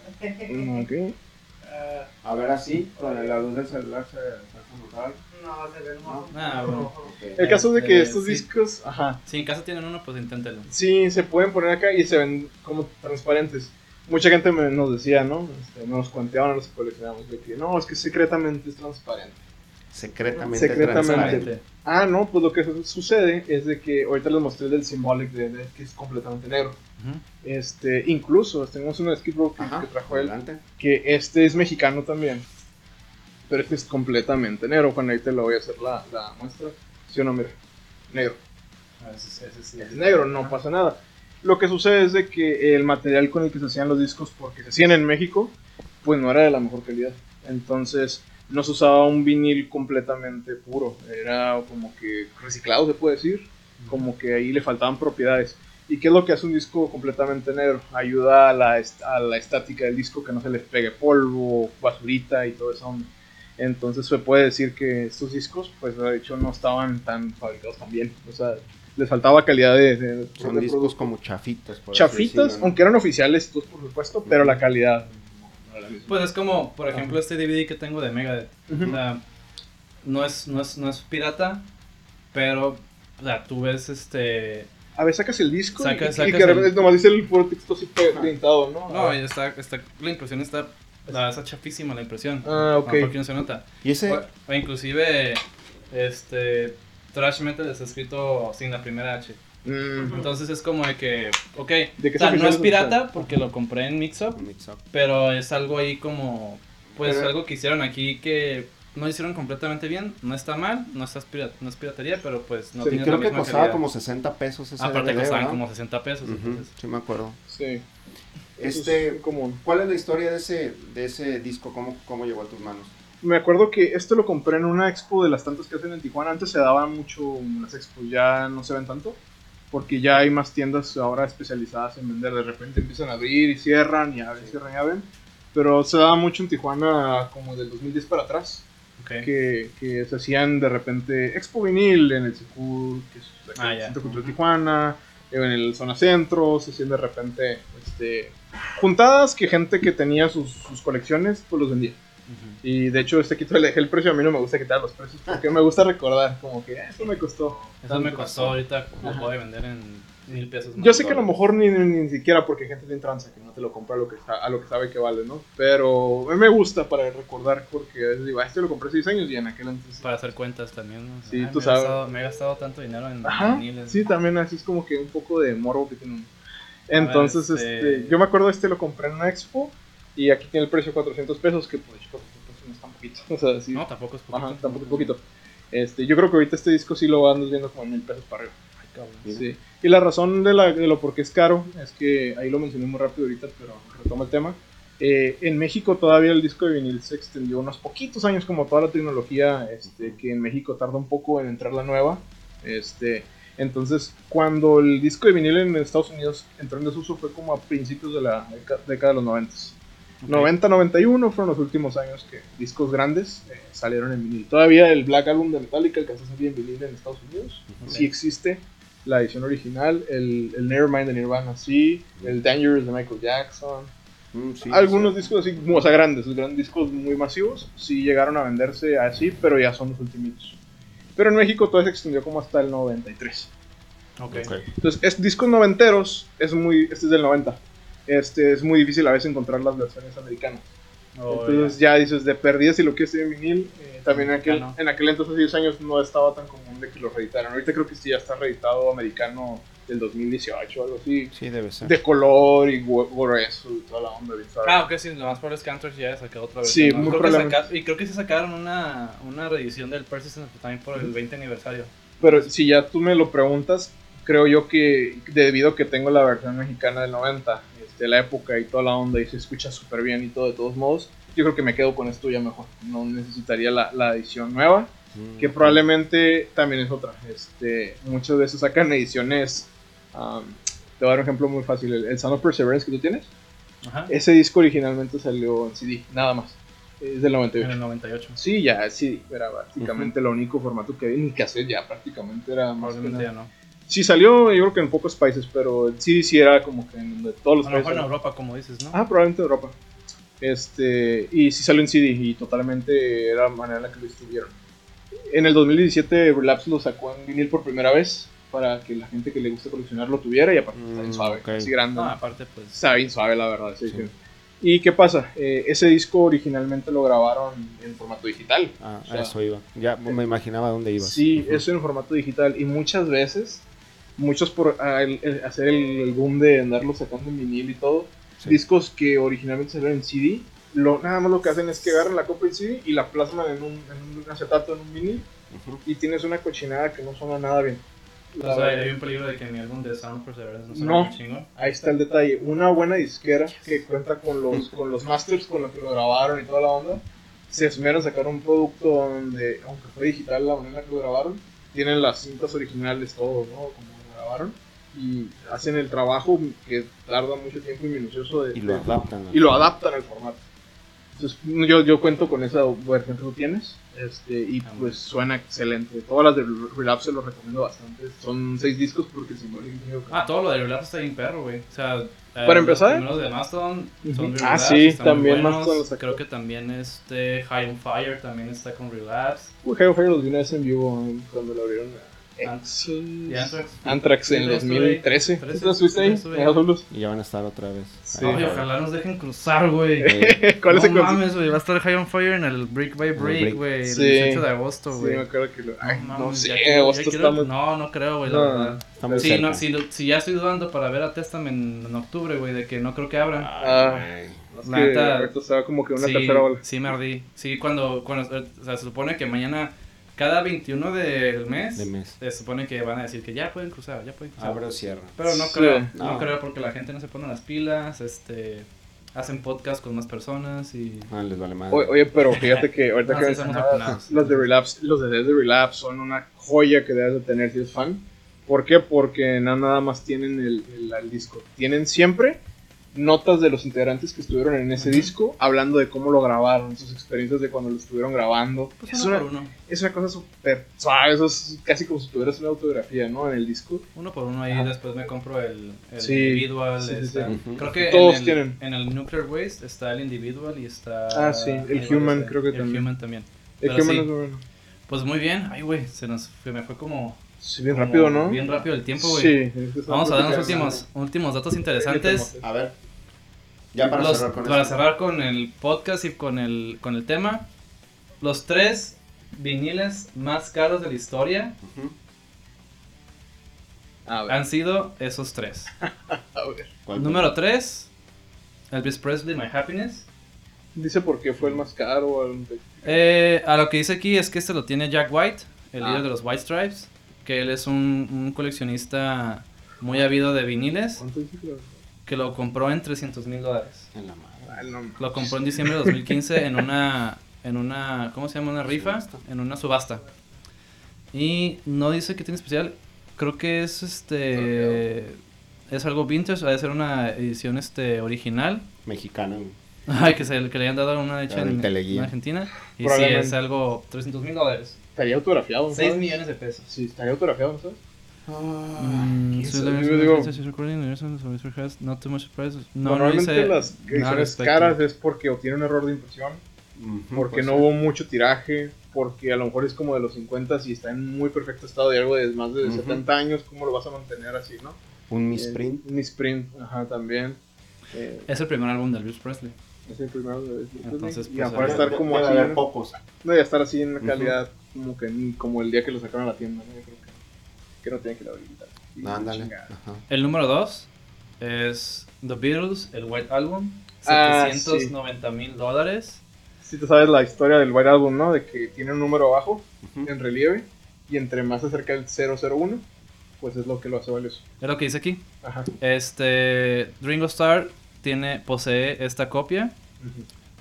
Mm, ok. Ah, A ver así, con la luz del celular se, se hace notar. No, se ve más. Ah, bueno. El caso de que Eh, estos sí. discos, ajá, Si en casa tienen uno, pues inténtelo. sí, se pueden poner acá y se ven como transparentes. Mucha gente me- nos decía, ¿no? Este, nos los que coleccionamos de que no, es que secretamente es transparente. Secretamente, Secretamente. transparente. Ah, no, pues lo que su- sucede es de que ahorita les mostré el del Symbolic de, de- que es completamente negro. Este, incluso tenemos uno de Skid Row que, que trajo él, que este es mexicano también. Pero este es completamente negro. Juan, ahí te lo voy a hacer la, la muestra. ¿Sí o no? Mira, negro. Ah, ese- ese sí. es negro, no pasa nada. Lo que sucede es de que el material con el que se hacían los discos, porque se hacían en México, pues no era de la mejor calidad. Entonces no se usaba un vinil completamente puro, era como que reciclado se puede decir, como que ahí le faltaban propiedades. ¿Y qué es lo que hace un disco completamente negro? Ayuda a la, a la estática del disco que no se les pegue polvo, basurita y todo eso. Entonces se puede decir que estos discos, pues de hecho no estaban tan fabricados tan bien. O sea, les faltaba calidad de, de- Son de discos producto. como chafitas. por chafitas, decirlo, ¿no? aunque eran oficiales, todos por supuesto, pero la calidad no era la misma. Pues es como, por ejemplo, este DVD que tengo de Megadeth. O sea, no es, no es, no es pirata, pero, o sea, tú ves este... A ver, sacas el disco y- Saca- y, y sacas que el- repente nomás dice el puro texto así pintado, ¿no? No, y está, está, la impresión está, la, está chafísima la impresión. Ah, ok. No, porque no se nota. Y ese, O, o inclusive, este, Thrash Metal está escrito sin la primera H. Mm, Entonces es como de que, ok, ¿De qué o sea, es no es pirata porque lo compré en Mixup, Mix Up. pero es algo ahí como, pues Pero- algo que hicieron aquí que no hicieron completamente bien, no está mal, no, está pira- no es piratería, pero pues no Sí, tiene Creo la que misma costaba calidad. como 60 pesos ese Aparte DVD, costaban ¿verdad? como 60 pesos. Ujú, entonces, Sí, me acuerdo. sí. Este- es común. ¿Cuál es la historia de ese, de ese disco? ¿Cómo, ¿Cómo llegó a tus manos? Me acuerdo que esto lo compré en una expo de las tantas que hacen en Tijuana. Antes se daban mucho en las expos, ya no se ven tanto. Porque ya hay más tiendas ahora especializadas en vender. De repente empiezan a abrir y cierran y abren, cierran y abren. Pero se daba mucho en Tijuana como del 2010 para atrás. ok. que, que se hacían de repente Expo Vinil en el CQ, que es Ah, el ya. Centro Cultural de Tijuana, en el Zona Centro, se hacían de repente este, juntadas que gente que tenía sus, sus colecciones pues los vendía. Y de hecho este quito le dejé el precio, a mí no me gusta quitar los precios porque me gusta recordar como que "Ah, eso me costó. Eso me tanto". costó ahorita, lo puedo vender en mil pesos. más. Yo sé que a lo mejor ni, ni, ni siquiera porque hay gente bien tranza que no te lo compra a lo que, a lo que sabe que vale, ¿no? Pero a mí me gusta para recordar porque a veces digo, ah, este lo compré 6 años y en aquel entonces Para hacer cuentas también. ¿no? Sí, ay, tú me he sabes. gastado- me he gastado tanto dinero en Ajá, sí, también así es como que un poco de morbo que tiene. Entonces, ver, este- este, yo me acuerdo este lo compré en una expo Y aquí tiene el precio de 400 pesos, que pues 400 pesos no es tan poquito. O sea, sí. No, tampoco es poquito. Ajá, tampoco es poquito. Este, yo creo que ahorita este disco sí lo andas viendo como en mil pesos para arriba. Cabrón. Sí. Y la razón de, la, de lo por qué es caro es que ahí lo mencioné muy rápido ahorita, pero retomo el tema. Eh, en México todavía el disco de vinil se extendió unos poquitos años, como toda la tecnología, este, que en México tarda un poco en entrar la nueva. Este, entonces, cuando el disco de vinil en Estados Unidos entró en desuso fue como a principios de la década de los 90. Ok. 90-91 fueron los últimos años que discos grandes eh, salieron en vinil. Todavía el Black Album de Metallica alcanzó a salir en vinil en Estados Unidos. Ok. Sí existe la edición original, el, el Nevermind de Nirvana, sí, el Dangerous de Michael Jackson. Mm, sí, Algunos sí. discos así, o sea, grandes, los grandes discos muy masivos, sí llegaron a venderse así, pero ya son los últimos. Pero en México todo se extendió como hasta el 93. Ok. Ok. Entonces, es, discos noventeros, es muy, este es del 90. Este, es muy difícil a veces encontrar las versiones americanas. Oh, Entonces ya dices, de perdida si lo quieres en vinil. eh, también en aquel, Mexicano. en aquel entonces, hace 10 años, no estaba tan común de que lo reeditaran. Ahorita creo que sí ya está reeditado americano del 2018 o algo así. Sí, debe ser. De color y grueso y toda la onda. suave. Ah, ok, sí, lo más probable es que Anthrax ya haya sacado otra vez. Sí, muy creo que saca- Y creo que sí sacaron una, una reedición del Persistent también por el 20 aniversario. Pero si ya tú me lo preguntas, creo yo que debido a que tengo la versión mexicana del 90, este, la época y toda la onda y se escucha súper bien y todo de todos modos, yo creo que me quedo con esto ya mejor. No necesitaría la, la edición nueva. Mm, que probablemente también es otra. Este, muchas veces sacan ediciones. um, te voy a dar un ejemplo muy fácil: el, el Sound of Perseverance que tú tienes. Ajá. Ese disco originalmente salió en CD, nada más. Es del En 98. el 98. Sí, ya, sí, era prácticamente el único formato que había. Ni cassette ya prácticamente era más. Probablemente ya no. Sí, salió yo creo que en pocos países, pero CD sí era como que en de todos los A lo mejor en países. Europa, como dices, ¿no? Ah, probablemente en Europa. Este, y sí salió en CD y totalmente era la manera en la que lo distribuyeron. En el 2017 Relapse lo sacó en vinil por primera vez para que la gente que le gusta coleccionar lo tuviera y aparte está bien Mm, suave, ok. así grande. ¿no? aparte, pues. Está bien suave la verdad, sí, Sí. sí. ¿Y qué pasa? Eh, ese disco originalmente lo grabaron en formato digital. Ah, O sea, a eso iba. Ya me imaginaba dónde ibas. Sí, Ujú. eso en formato digital. Y muchas veces, muchos por ah, el- el hacer el, el boom de andarlo sacando en vinil y todo, Sí. discos que originalmente salieron en CD, lo, nada más lo que hacen es que agarran la copia en CD y la plasman en un, en un acetato, en un vinil, Ujú. y tienes una cochinada que no suena nada bien. La O sea, hay un peligro de que mi álbum de Sound Perseverance no sea No. muy chingón. Ahí está el detalle. Una buena disquera que cuenta con los, con los masters con los que lo grabaron y toda la onda. Se esmeran a sacar un producto donde, aunque fue digital la manera en la que lo grabaron, tienen las cintas originales, todo, ¿no? Como grabaron. Y hacen el trabajo que tarda mucho tiempo y minucioso de, Y lo de- adaptan. y lo adaptan al formato. Entonces, yo, yo cuento con esa versión que tú tienes este, y Ah, pues suena excelente. Todas las de Relapse se los recomiendo bastante. Son seis discos porque si no Ah, todo lo de Relapse está bien perro, güey. O sea, eh, Para empezar. Los primeros de Mastodon son Ah, Relapse, sí, están muy también. Mastodon. Creo que también este High on Fire también está con Relapse. Uy, Hell Fire los vi una vez en vivo eh, cuando lo abrieron a An- X- ¿Y Anthrax? Anthrax en Sí, estuve ahí. 2013. Trece, ¿Tú estuviste ahí? Y ya van a estar otra vez. Sí. Ay, ojalá nos dejen cruzar, güey. Eh, ¿Cuál no es el concierto? mames, güey. Va a estar High on Fire en el Break by Break, güey. El Sí. 18 de agosto, Sí, güey. me acuerdo que lo. Ay, no, mames, sé, agosto ya quiero- estamos. No, no creo, güey, la No, verdad. Estamos Sí, no, si, si ya estoy dudando para ver a Testament en octubre, güey, de que no creo que abran. Ah, Ay, Es La neta- ahorita estaba como que una sí, tercera ola. Sí, me ardí. Sí, cuando, cuando o sea, se supone que mañana, cada 21 del mes, De mes. se supone que van a decir que ya pueden cruzar, ya pueden cruzar. Abre o cierra. Pero no Sí. creo, no. No. creo porque la gente no se pone las pilas, este, hacen podcast con más personas y... Ah, les vale madre. Oye, oye, pero fíjate que ahorita No, que sí, los de Relapse, los de Dead de Relapse son una joya que debes de tener si eres fan. ¿Por qué? Porque no nada más tienen el, el- el disco. Tienen siempre notas de los integrantes que estuvieron en ese disco hablando de cómo lo grabaron, sus experiencias de cuando lo estuvieron grabando. Pues es, uno una, por uno, es una cosa súper suave, eso es casi como si tuvieras una autografía, ¿no? En el disco. uno por uno ahí después me compro el, el Sí, individual. sí. Creo que Todos en el, tienen. en el Nuclear Waste está el individual y está... Ah, sí, el Human creo que el también. Human también. El Pero que sí. menos bueno. Pues muy bien, ay güey, se nos se me fue como... Sí, bien como rápido, ¿no? Bien rápido el tiempo, güey. Sí. es Vamos a dar unos platicando. últimos, últimos datos interesantes. A ver. Ya para Los- cerrar con para cerrar con el podcast y con el, con el tema, los tres viniles más caros de la historia Ujú. A ver, han sido esos tres. a ver. ¿Cuál? Número 3, Elvis Presley, My Happiness. Dice por qué fue el más caro. Eh, a lo que dice aquí es que este lo tiene Jack White, el Ah. líder de los White Stripes, que él es un, un coleccionista muy habido de viniles, ¿Cuánto dice que lo- que lo compró en 300 mil dólares. En la madre. Ah, Lo compró en diciembre de 2015 en una, en una, ¿cómo se llama? Una rifa, Subasta. en una subasta. Y no dice que tiene especial, creo que es este, es algo vintage, ha de ser una edición este original. Mexicano. Ay, que, se, que le hayan dado una hecha en, en Argentina. Y sí, es algo 300 mil dólares. Estaría autografiado, ¿no 6 sabes? millones de pesos. Sí, estaría autografiado, ¿no sabes? Mm, Normalmente dice las ediciones caras es porque o tiene un error de impresión, porque pues no sí. hubo mucho tiraje, porque a lo mejor es como de los 50 y está en muy perfecto estado de algo de más de Ujú. 70 años, ¿cómo lo vas a mantener así, no? Un misprint. Eh, un misprint, ajá, también. Eh, Es el primer álbum de Elvis Presley. es el primero de de- Entonces, y pues, aparte debe- estar como haber ¿no? pocos. no, y estar así en una Ujú. calidad como que ni- como el día que lo sacaron a la tienda, ¿no? Yo creo que, no tiene que la habilitar. Ándale. El número 2 es The Beatles, el White Album. Ah, 790 mil dólares. Si tú sabes la historia del White Album, ¿no? De que tiene un número abajo Ujú. en relieve y entre más se acerca el 001, pues es lo que lo hace valioso. Es lo que dice aquí. Ajá. Este Ringo Starr tiene, posee esta copia,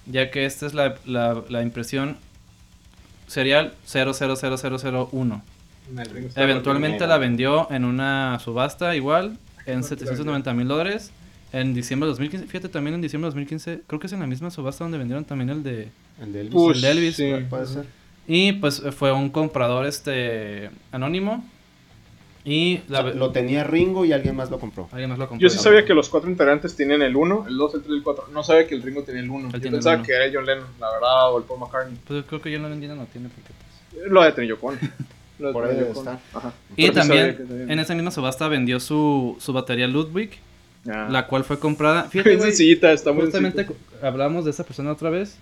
ya que esta es la, la, la impresión serial 000001. Eventualmente la vendió en una subasta igual en 790 mil dólares en diciembre de 2015. Fíjate, también en diciembre de 2015, creo que es en la misma subasta donde vendieron también el de... El de Elvis. Push, el de Elvis, sí. Puede ser. Y pues fue un comprador este anónimo y O la, sea, lo tenía Ringo y alguien más lo compró. alguien más lo compró. Yo sí sabía que los cuatro integrantes tenían el 1, el 2, el 3 y el 4. No sabía que el Ringo tenía el 1. Él Yo pensaba uno. que era John Lennon, la verdad, o el Paul McCartney. Pues creo que no entiendo, no tiene porque pues... Lo de tener Yoko Por ahí debe estar. Ajá. Y también en esa misma subasta vendió su, su batería Ludwig, Ah. la cual fue comprada. Fíjate, sencillita, está muy justamente sencillita. hablamos de esa persona otra vez.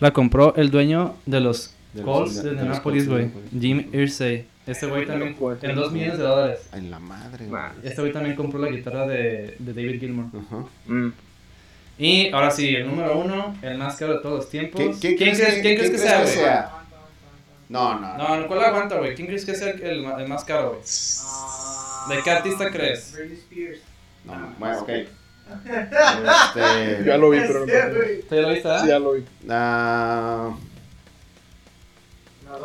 La compró el dueño de los De los- Colts de- Indianapolis, güey. Jim Irsay. Este güey también. En 2 millones de dólares. En la madre. Este güey también compró la guitarra de, de David Gilmour. Ajá. Mm. Y ahora sí, el número uno, el más caro de todos los tiempos. ¿Quién, quién ¿Quién crees, crees, quién crees que sea, güey? No, no. No, no, ¿cuál aguanta, güey? ¿Quién crees que sea el, el el más caro, güey? ¿De qué artista crees? Britney Spears. No, bueno, ok. Este. Ya lo vi, pero no. ¿Te lo viste, ah? Sí, ya lo vi. ah,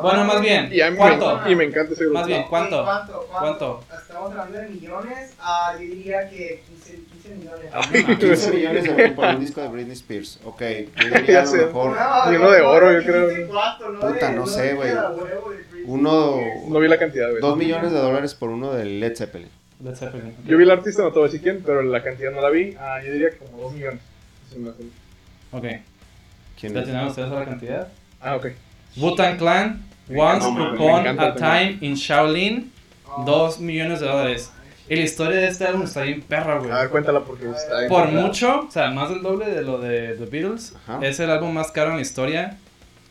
Bueno, no, más bien, Y, ¿cuánto? Me, y me encanta ese grupo. Más bien, ¿cuánto? ¿Cuánto? ¿Cuánto? Estamos hablando de millones. Ah, yo diría que 15, 15 millones. Ah, 15 millones por un disco de Britney Spears. Ok, yo diría Ya a lo sé. mejor No, uno de oro, yo 15, creo. Puta, no sé, güey. uno. No vi la cantidad, güey. 2 millones de dólares por uno de Led Zeppelin. Led Zeppelin. Yo vi el artista, no te voy a decir quién, pero la cantidad no la vi. Ah, yo diría que como 2 millones. Ok. ¿Quién ¿Ya es? tenemos ustedes la cantidad? Ah, ok. Wu-Tang Clan, Once Upon a. Time in Shaolin, Ah. 2 millones de dólares. Y la historia de este álbum está bien perra, güey. A ver, cuéntala porque está bien. Por mucho, o sea, más del doble de lo de The Beatles. Ajá. Es el álbum más caro en la historia.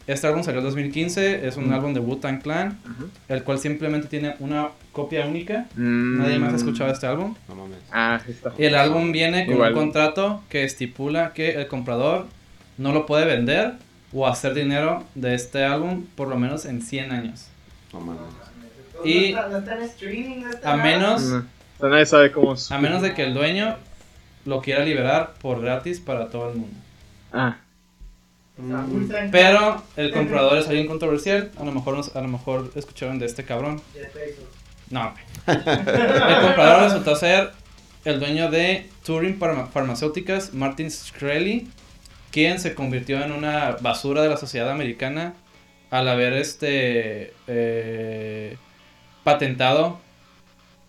Este álbum salió en 2015, es un Mm. álbum de Wu-Tang Clan, Ujú. el cual simplemente tiene una copia única. Mm. Nadie más ha escuchado este álbum. No mames. Ah, sí está. Y el álbum viene con Igual. un contrato que estipula que el comprador no lo puede vender o hacer dinero de este álbum por lo menos en 100 años. No mames. Y- No está, no está en streaming, no está A menos, No. O sea, nadie sabe cómo es. a menos de que el dueño lo quiera liberar por gratis para todo el mundo. Ah. Está muy tranquilo. Pero el comprador es alguien controversial. A lo mejor, nos- a lo mejor escucharon de este cabrón. No. El comprador resultó ser el dueño de Turing Pharmacéuticas, Martin Shkreli, quien se convirtió en una basura de la sociedad americana al haber este eh, patentado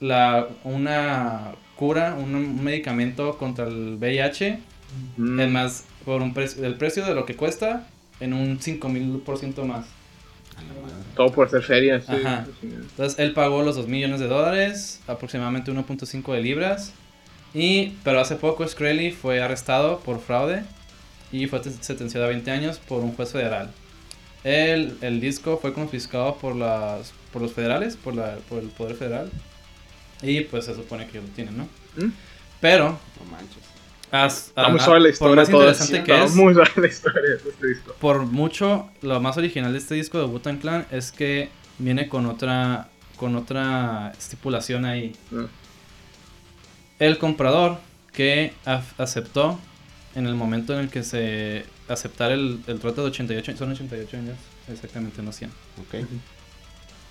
la, una cura, un, un medicamento contra el VIH, Mm. es más, por un precio, el precio de lo que cuesta en un 5000% más. Todo por ser feria. Sí. Ajá. Entonces él pagó los 2 millones de dólares, aproximadamente 1.5 de libras. Y, pero hace poco Shkreli fue arrestado por fraude y fue te- sentenciado a 20 años por un juez federal. El, el disco fue confiscado por, las, por los federales, por, la, por el poder federal. Y pues se supone que lo tienen, ¿no? ¿Mm? Pero No manches. As- a- muy a- suave la por historia. más todo interesante que es, muy suave la historia de este disco. por mucho, lo más original de este disco de Wu-Tang Clan es que viene con otra, con otra estipulación ahí. Ah. El comprador que af- aceptó en el momento en el que se aceptar el, el trato de 88, son 88 años, exactamente, no 100. Ok.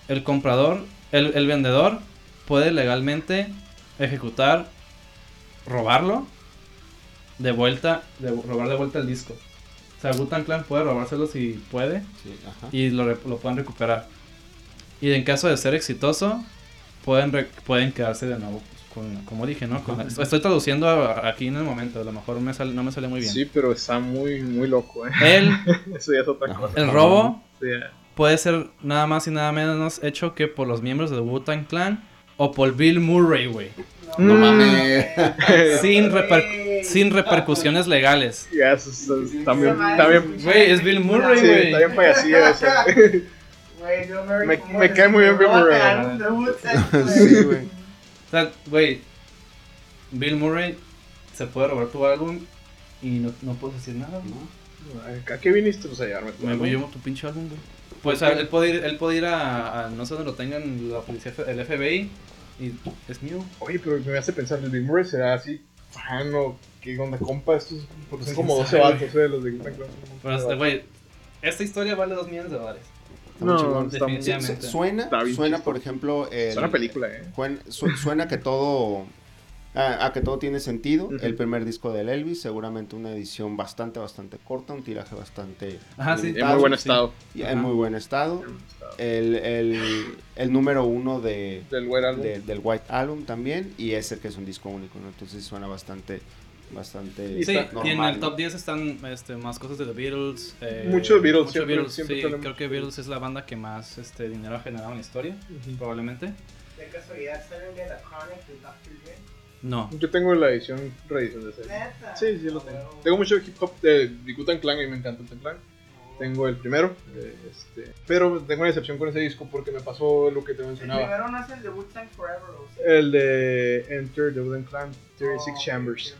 El comprador, el, el vendedor puede legalmente ejecutar, robarlo de vuelta, de, robar de vuelta el disco. O sea, Wu-Tang Clan puede robárselo si puede Sí, ajá. y lo, lo pueden recuperar. Y en caso de ser exitoso, pueden, pueden quedarse de nuevo con, como dije, ¿no? Con estoy traduciendo aquí en el momento, a lo mejor me sale- no me sale muy bien. Sí, pero está muy, muy loco, ¿eh? El, Eso ya es otra cosa. el robo Sí, puede ser nada más y nada menos hecho que por los miembros de Wu-Tang Clan o por Bill Murray, güey. No Mm. mames. Sin, reper- sin repercusiones legales. Ya, eso está, está bien. Está bien. Güey, es Bill Murray, Sí, güey. está bien payasillo eso. Güey, Bill Murray Me- me cae muy bien Bill Murray, Sí, güey. Sea, güey, Bill Murray se puede robar tu álbum y no, no puedes decir nada, ¿no? ¿A qué viniste pues, a tu Me álbum? llevo tu pinche álbum, güey. Pues a- él puede ir, él puede ir a, a no sé dónde lo tengan la policía, el FBI y es mío. Oye, pero me hace pensar, ¿el Bill Murray será así fan o qué onda, compa? Estos, porque son Pues, como quién 12 sabe, vatos, ¿eh? Los de son Pero, de güey, esta historia vale 2 millones de dólares. Está muy No, chingón. está muy- Sí, Definitivamente. su- suena, suena por ejemplo, el, una película, ¿eh? Suena que todo a, a que todo tiene sentido. El primer disco del Elvis, seguramente una edición bastante, bastante corta, un tiraje bastante Ajá, sí. En muy buen estado. en muy buen estado. El, el, el número uno Del de- del White Album también y ese que es un disco único, ¿no? Entonces suena bastante, bastante Sí, y en normal, el top 10 están este, más cosas de The Beatles. Eh, Mucho Beatles, mucho siempre- Beatles, siempre sí, creo que Beatles es la banda que más este, dinero ha generado en la historia, probablemente. De casualidad salen de la Chronic de Dr. Dre. No. Yo tengo la edición, reedición de ese. Sí, sí lo tengo. huevo. Tengo mucho hip hop de, de Wu-Tang Clan y me encanta el Clan. Tengo el primero, eh, este, pero tengo una excepción con ese disco porque me pasó lo que te El mencionaba. primero no es el de Wu-Tang Forever. El de Enter the Wu-Tang Clan, 36 Oh, Chambers.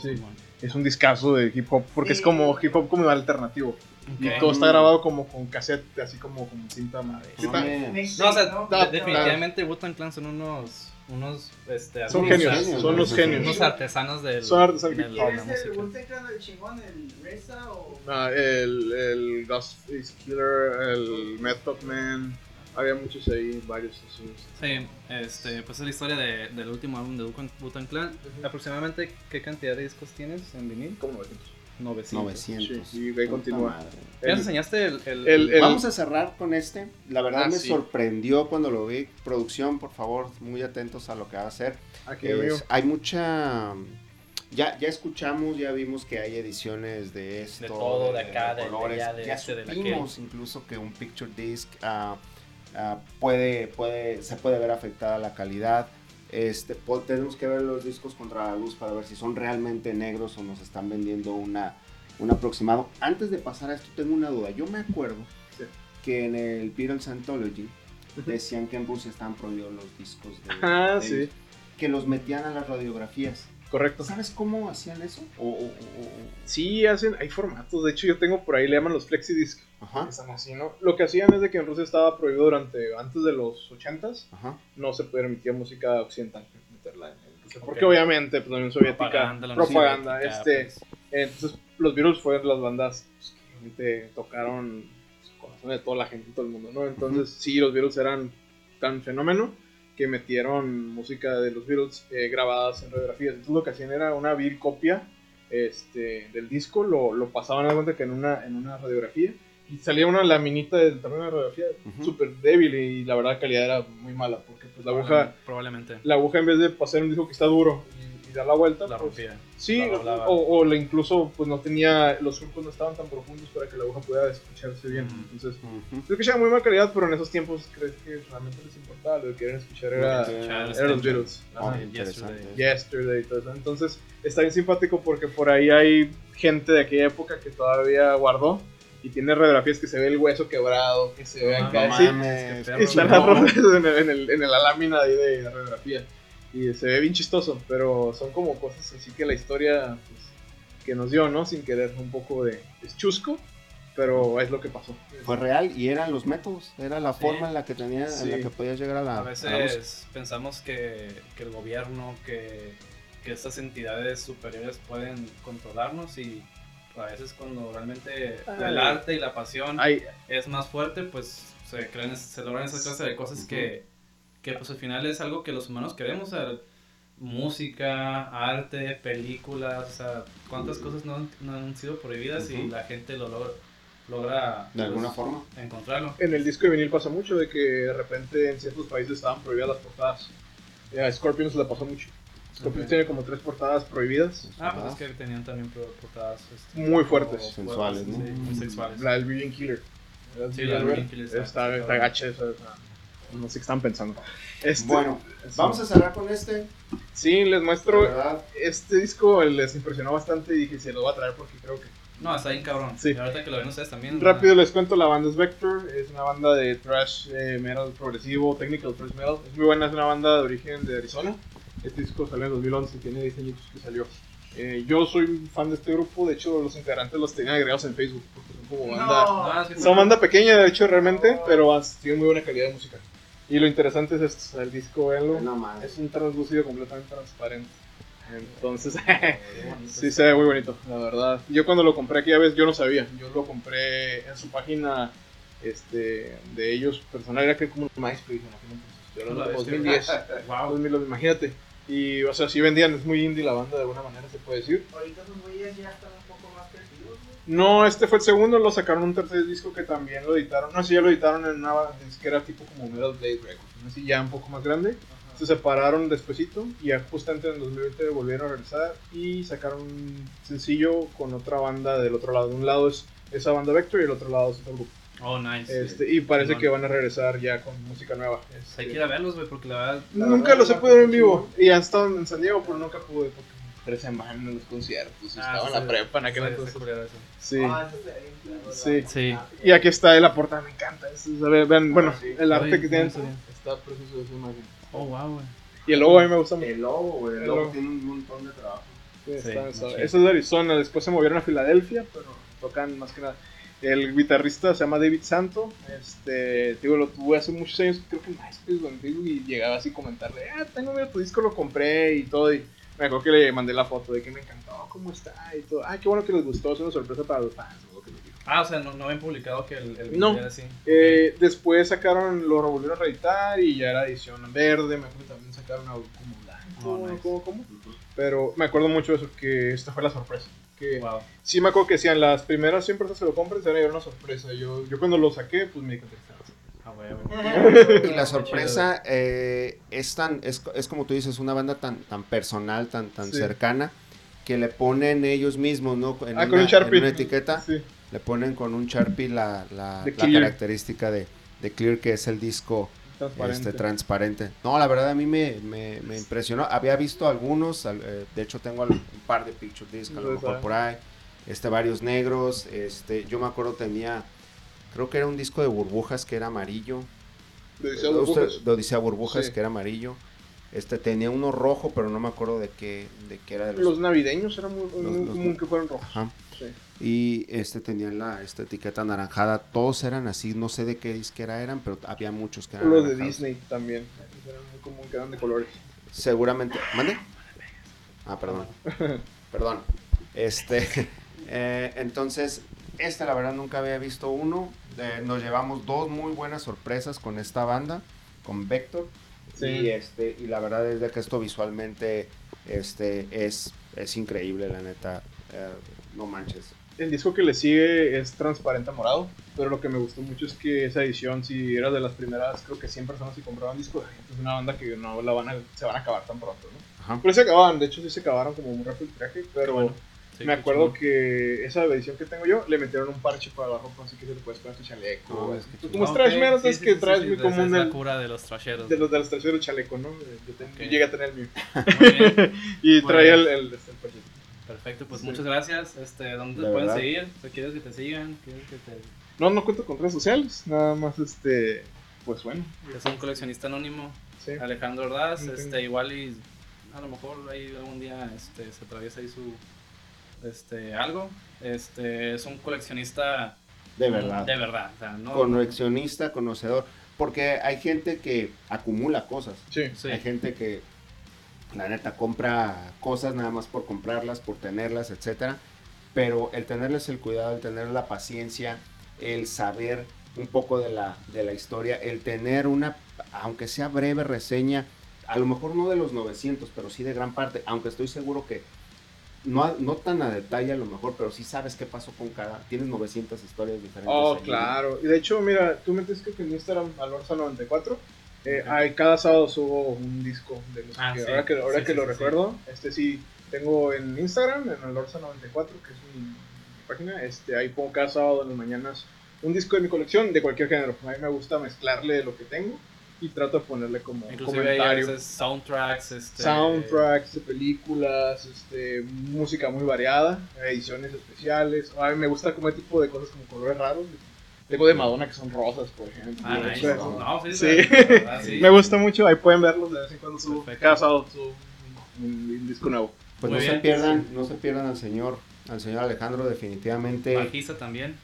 Sí, es un discazo de hip hop porque es como hip hop como alternativo. Y todo está grabado como con cassette, así como con cinta. Mixtape, No, o sea, ¿no? da- definitivamente Wu-Tang Clan son unos, unos, este, Son genios, genios, son ¿no? los genios. unos artesanos del, Son artesanos. del- ¿Quién de la es el. Wu-Tang Clan del chingón? ¿El Reza o...? Ah, el, el Ghostface Killer, el Method Man. Había muchos ahí, varios así. Sí, este, pues es la historia de- del último álbum de Wu-Tang Clan. Aproximadamente, ¿qué cantidad de discos tienes en vinil? Como 900. 900. 900. Sí, y ahí continúa. Madre. ¿Ya nos El- enseñaste el, el, el- el- Vamos a cerrar con este. La verdad Ah, me sí. sorprendió cuando lo vi. Producción, por favor, muy atentos a lo que va a hacer. Aquí, Es- amigo. hay mucha. Ya, ya escuchamos, ya vimos que hay ediciones de esto. De todo, de acá, de- de colores. allá, de ya este, de supimos incluso que un picture disc ah, ah, puede, puede, se puede ver afectada la calidad. Este, tenemos que ver los discos contra la luz para ver si son realmente negros o nos están vendiendo una, un aproximado. Antes de pasar a esto, tengo una duda. Yo me acuerdo Sí. que en el Beatles Anthology decían que en Rusia estaban prohibidos los discos de, Ah, de sí. que los metían a las radiografías. Correcto. ¿Sabes cómo hacían eso? O, o- Sí, hacen, hay formatos. De hecho, yo tengo por ahí, le llaman los flexidisc. Ajá, Están así, ¿no? Lo que hacían es de que en Rusia estaba prohibido durante, antes de los 80s, ajá. no se permitía música occidental meterla en Rusia. Porque obviamente, pues la Unión Soviética, Propaganda, la Unión propaganda, Soviética, este, pues. entonces los Beatles fueron las bandas pues, que realmente tocaron los corazones de toda la gente, todo el mundo, ¿no? Entonces, sí, los Beatles eran tan fenómeno que metieron música de los Beatles eh, grabadas en radiografías. Entonces lo que hacían era una vil copia este, del disco, lo, lo pasaban a cuenta que en una, en una radiografía y salía una laminita del tamaño de la radiografía Ujú. súper débil y la verdad la calidad era muy mala porque pues la aguja, Probablemente. la aguja en vez de pasar un disco que está duro dar la vuelta, La pues, rompía. Sí, La doblaba. o, o le incluso pues no tenía, los surcos no estaban tan profundos para que la aguja pudiera escucharse bien. Mm. Entonces, Ujú. yo escuchaba muy mala calidad, pero en esos tiempos creo que realmente les importaba, lo que querían escuchar era, que Escuchar eran los. Beatles. Ah. Yesterday. Yesterday y todo eso. Entonces, está bien simpático porque por ahí hay gente de aquella época que todavía guardó y tiene radiografías que se ve el hueso quebrado, que se ve acá. No mames, y están las en, el- en, el- en la lámina ahí de la radiografía. Y se ve bien chistoso, pero son como cosas así que la historia pues, que nos dio, ¿no? Sin querer, un poco de... Es chusco, pero es lo que pasó. Fue real y eran los métodos, era la Sí. forma en la que tenía, Sí. en la que podías llegar a la. A a veces pensamos que, que el gobierno, que, que estas entidades superiores pueden controlarnos y a veces cuando realmente Ah. el arte y la pasión Ay, es más fuerte, pues se crean, se logran esa clase de cosas que, que pues al final es algo que los humanos queremos, o sea, música, arte, películas, o sea, cuántas cosas no, han- no han sido prohibidas y Ujú. la gente lo logra, logra De pues, alguna forma. encontrarlo. en el disco de vinil pasa mucho de que de repente en ciertos países estaban prohibidas las portadas. Y a Scorpions le pasó mucho. Scorpions Ok. tiene como tres portadas prohibidas. Ah, pues es que tenían también portadas este, Muy fuertes. Sensuales, fuertes, ¿no? sí, muy sexuales. La del Virgin Killer. Sí, la del Virgin Killer está- Está, está gacha esa, esa- No sé qué están pensando. Este, Bueno, vamos a cerrar con este. Sí, les muestro. Este disco les impresionó bastante y dije, se lo voy a traer porque creo que No, está bien cabrón. Sí. Y ahorita que lo ven ustedes también. Rápido les cuento, la banda es Vector, es una banda de thrash eh, metal progresivo, technical thrash metal. Es muy buena, es una banda de origen de Arizona. Este disco salió en 2011, tiene 10 añitos que salió. Eh, yo soy fan de este grupo, de hecho los integrantes los tenían agregados en Facebook, porque son como banda... No, es que- Son banda pequeña, de hecho, realmente, pero tienen muy buena calidad de música. Y lo interesante es esto, o sea, el disco, véanlo, no es un translúcido completamente transparente. Entonces. Sí, se ve muy bonito, la verdad. Yo cuando lo compré aquella vez, yo no sabía. Yo lo compré en su página este, de ellos personal, era que como un MySpace, imagínate. Estoy hablando de La bestia. 2010. Wow. 2000, imagínate. Y, o sea, sí vendían, es muy indie la banda de alguna manera, se puede decir. Ahorita esos güeyes ya están un poco más creativos, güey. No, este fue el segundo, lo sacaron un tercer disco que también lo editaron. No, sí, ya lo editaron en una disquera tipo como Metal Blade Records, así ya un poco más grande. Se separaron despuesito y ya justamente en el 2020 volvieron a regresar y sacaron un sencillo con otra banda del otro lado. De un lado es esa banda Vector y el otro lado es otro grupo. Oh, nice. Este, y parece que van a regresar ya con música nueva. Hay Este, que ir a verlos, güey, porque la verdad. La nunca verdad, los he podido ver en vivo y han estado en San Diego, pero nunca pude porque tres semanas en los conciertos y Ah, estaba en la prepa en aquel sí, entonces. Sí. Ah, Sí. Sí. Ah, Y aquí está la portada, me encanta. Es- a ver, vean, bueno, sí. el arte Oye, que tiene no sabía. está precioso esa imagen. Oh, wow, güey. Y el logo a mí me gusta mucho. El logo, güey. El El logo logo. tiene un montón de trabajo. Sí, está- Sí, está- machín. Eso es de Arizona, después se movieron a Filadelfia, pero tocan más que nada. El guitarrista se llama David Santo. Este, digo, lo tuve hace muchos años, creo que en MySpace o en Facebook, y llegaba así a comentarle, ah, tengo mira tu disco, lo compré y todo. Y me acuerdo que le mandé la foto de que me encantó, cómo está y todo. Ah, qué bueno que les gustó, es una sorpresa para los fans. o lo que les digo. Ah, o sea, no, no habían publicado que el, el No. video era así. Eh, después sacaron, lo volvieron a reeditar y ya era edición verde. Me acuerdo que también sacaron algo como blanco, Oh, nice. como, como. Pero me acuerdo mucho de eso, que esta fue la sorpresa. Que Wow. sí me acuerdo que decían las primeras 100 personas que lo compren se van a llevar una sorpresa. Yo, yo cuando lo saqué, pues me di Y la sorpresa eh, es tan, es, es como tú dices, una banda tan, tan personal, tan, tan Sí. cercana, que le ponen ellos mismos, ¿no? En, Ah, una, con un en una etiqueta, Sí. le ponen con un Sharpie la, la, De la Clear. característica de, de Clear, que es el disco Transparente. este, transparente. No, la verdad a mí me, me, me impresionó. Había visto algunos, al- eh, de hecho tengo un par de picture discs, a lo mejor por ahí. Este, varios negros. Este, yo me acuerdo tenía, creo que era un disco de burbujas que era amarillo. De Odisea Burbujas. de Odisea Burbujas, Sí. que era amarillo. Este tenía uno rojo, pero no me acuerdo de qué, de qué era de los. Los navideños era muy, muy Los- los- común que fueran rojos. Ajá. Sí. Y este tenía la esta etiqueta anaranjada. Todos eran así, no sé de qué disquera eran, pero había muchos que eran Los de. Disney también. Era muy común que eran de colores. Seguramente. ¿Mande? Ah, perdón. Perdón. Este. eh, entonces, este la verdad nunca había visto uno. Eh, nos llevamos dos muy buenas sorpresas con esta banda, con Vector. Sí. Y este, y la verdad es de que esto visualmente este, es, es increíble, la neta. Eh, no manches. El disco que le sigue es transparente a morado, pero lo que me gustó mucho es que esa edición, si era de las primeras, creo que 100 personas que compraban disco, es una banda que no la van a, se van a acabar tan pronto, ¿no? Ajá. Pero se acababan, de hecho sí se acabaron como muy rápido el traje, pero bueno. Sí, me acuerdo que esa edición que tengo yo le metieron un parche para la ropa, así que se le puedes poner tu chaleco. No, güey. es que Pues como es Ah, trash ok, metal, sí, es sí, que sí, traes sí, muy esa común es la cura de los trasheros. de los de los traseros chaleco, ¿no? Yo, ten- yo Ok. llegué a tener el mío. Muy bien. y Muy traía bien. el, el, este, el parche. Perfecto, pues Sí. muchas gracias. Este, ¿Dónde De te pueden verdad. seguir? ¿O ¿Quieres que te sigan? ¿Quieres que te... No, no cuento con redes sociales, nada más este, pues bueno. Es un coleccionista anónimo. Sí. Alejandro Ordaz, este, igual y a lo mejor ahí algún día este, se atraviesa ahí su, este, algo. Este, es un coleccionista De verdad. De verdad, o sea, no. Coleccionista, conocedor. Porque hay gente que acumula cosas. Sí. Sí. Hay gente que, la neta, compra cosas nada más por comprarlas, por tenerlas, etcétera. Pero el tenerles el cuidado, el tener la paciencia, el saber un poco de la, de la historia, el tener una, aunque sea breve reseña, a lo mejor no de los 900, pero sí de gran parte, aunque estoy seguro que no, a- no tan a detalle a lo mejor, pero sí sabes qué pasó con cada, tienes 900 historias diferentes. Oh, ahí. claro. Y de hecho, mira, tú metes que en Instagram, Alorza94. Eh, Ok. hay- cada sábado subo un disco de los Ah, que sí. ahora que, ahora Sí, que sí, lo sí, sí. recuerdo, este sí, tengo en Instagram, en Alorza94, que es mi, mi página, este, ahí pongo cada sábado en las mañanas un disco de mi colección de cualquier género. A mí me gusta mezclarle lo que tengo y trato de ponerle como Inclusive hay a comentario. veces soundtracks, este, Soundtracks de películas, este, música muy variada, ediciones especiales. A mí me gusta como tipo de cosas como colores raros. Tengo de Madonna que son rosas, por ejemplo. Ah, No, sí, Sí. de verdad, sí. Me gusta mucho, ahí pueden verlos de vez en cuando subo. Cada sábado subo un, un disco nuevo. Pues Muy no se pierdan, no se pierdan al señor, al señor Alejandro, definitivamente. Bajista también.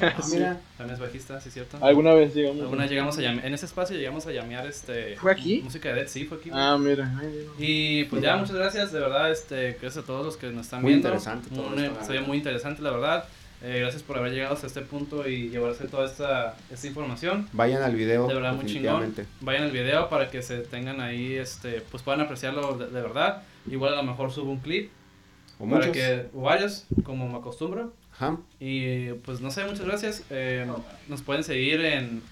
Ah, mira, También es bajista, sí, cierto. ¿Alguna vez llegamos? Alguna vez llegamos a llamear, en ese espacio llegamos a llamear este. ¿Fue aquí? Música de Dead, sí, fue aquí. Ah, mira. ay, mira. Y pues ya, muchas gracias, de verdad, este, gracias a todos los que nos están Muy viendo. interesante todo la episodio verdad. muy interesante, la verdad. Eh, gracias por haber llegado hasta este punto y llevarse toda esta, esta información. vayan al video. De verdad, muy chingón. Vayan al video para que se tengan ahí, este, pues puedan apreciarlo de, de verdad. Igual a lo mejor subo un clip O para muchos. que, o varios, como me acostumbro. Ajá. Y pues no sé, muchas gracias. Eh, nos pueden seguir en,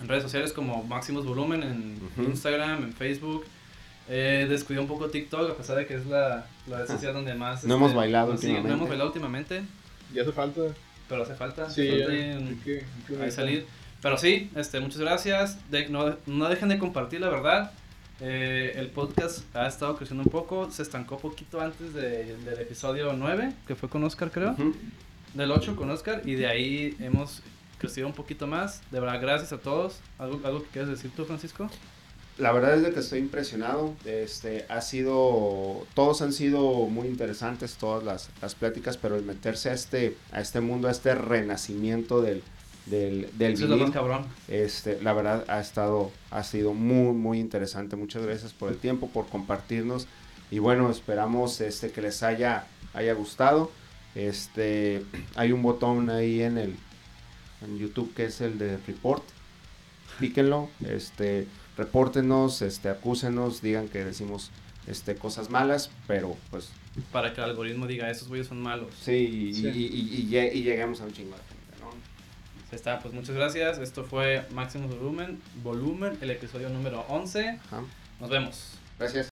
en redes sociales como Máximos Volumen, en. Instagram, en Facebook. Eh, descuidé un poco TikTok, a pesar de que es la, la red social donde más... este, No hemos bailado nos siguen. No últimamente. hemos bailado últimamente, Ya hace falta. pero hace falta. Sí, ya, en- hay que- hay que ahí salir. Pero sí, este, muchas gracias. De- no, no dejen de compartir, la verdad. Eh, el podcast ha estado creciendo un poco. Se estancó poquito antes de- del episodio 9, que fue con Oscar, creo. Ujú. Del 8 con Oscar. Y de ahí hemos crecido un poquito más. De verdad, gracias a todos. ¿Algo, algo que quieras decir tú, Francisco? La verdad es de que estoy impresionado. Este, ha sido, todos han sido muy interesantes, todas las, las pláticas, pero el meterse a este, a este mundo, a este renacimiento del, del, del Eso es vinil, cabrón. este, la verdad ha estado, ha sido muy, muy interesante. Muchas gracias por el tiempo, por compartirnos. Y bueno, esperamos este, que les haya, haya gustado. Este, hay un botón ahí en el en YouTube que es el de report. Píquenlo, este, repórtenos, este, acúsenos, digan que decimos este, cosas malas, pero pues Para que el algoritmo diga, esos güeyes son malos. sí, y, Sí. y- y- y y lleguemos a un chingo de gente, ¿no? Ahí está, pues muchas gracias. Esto fue Máximo Volumen, Volumen, el episodio número 11. Ajá. Nos vemos. Gracias.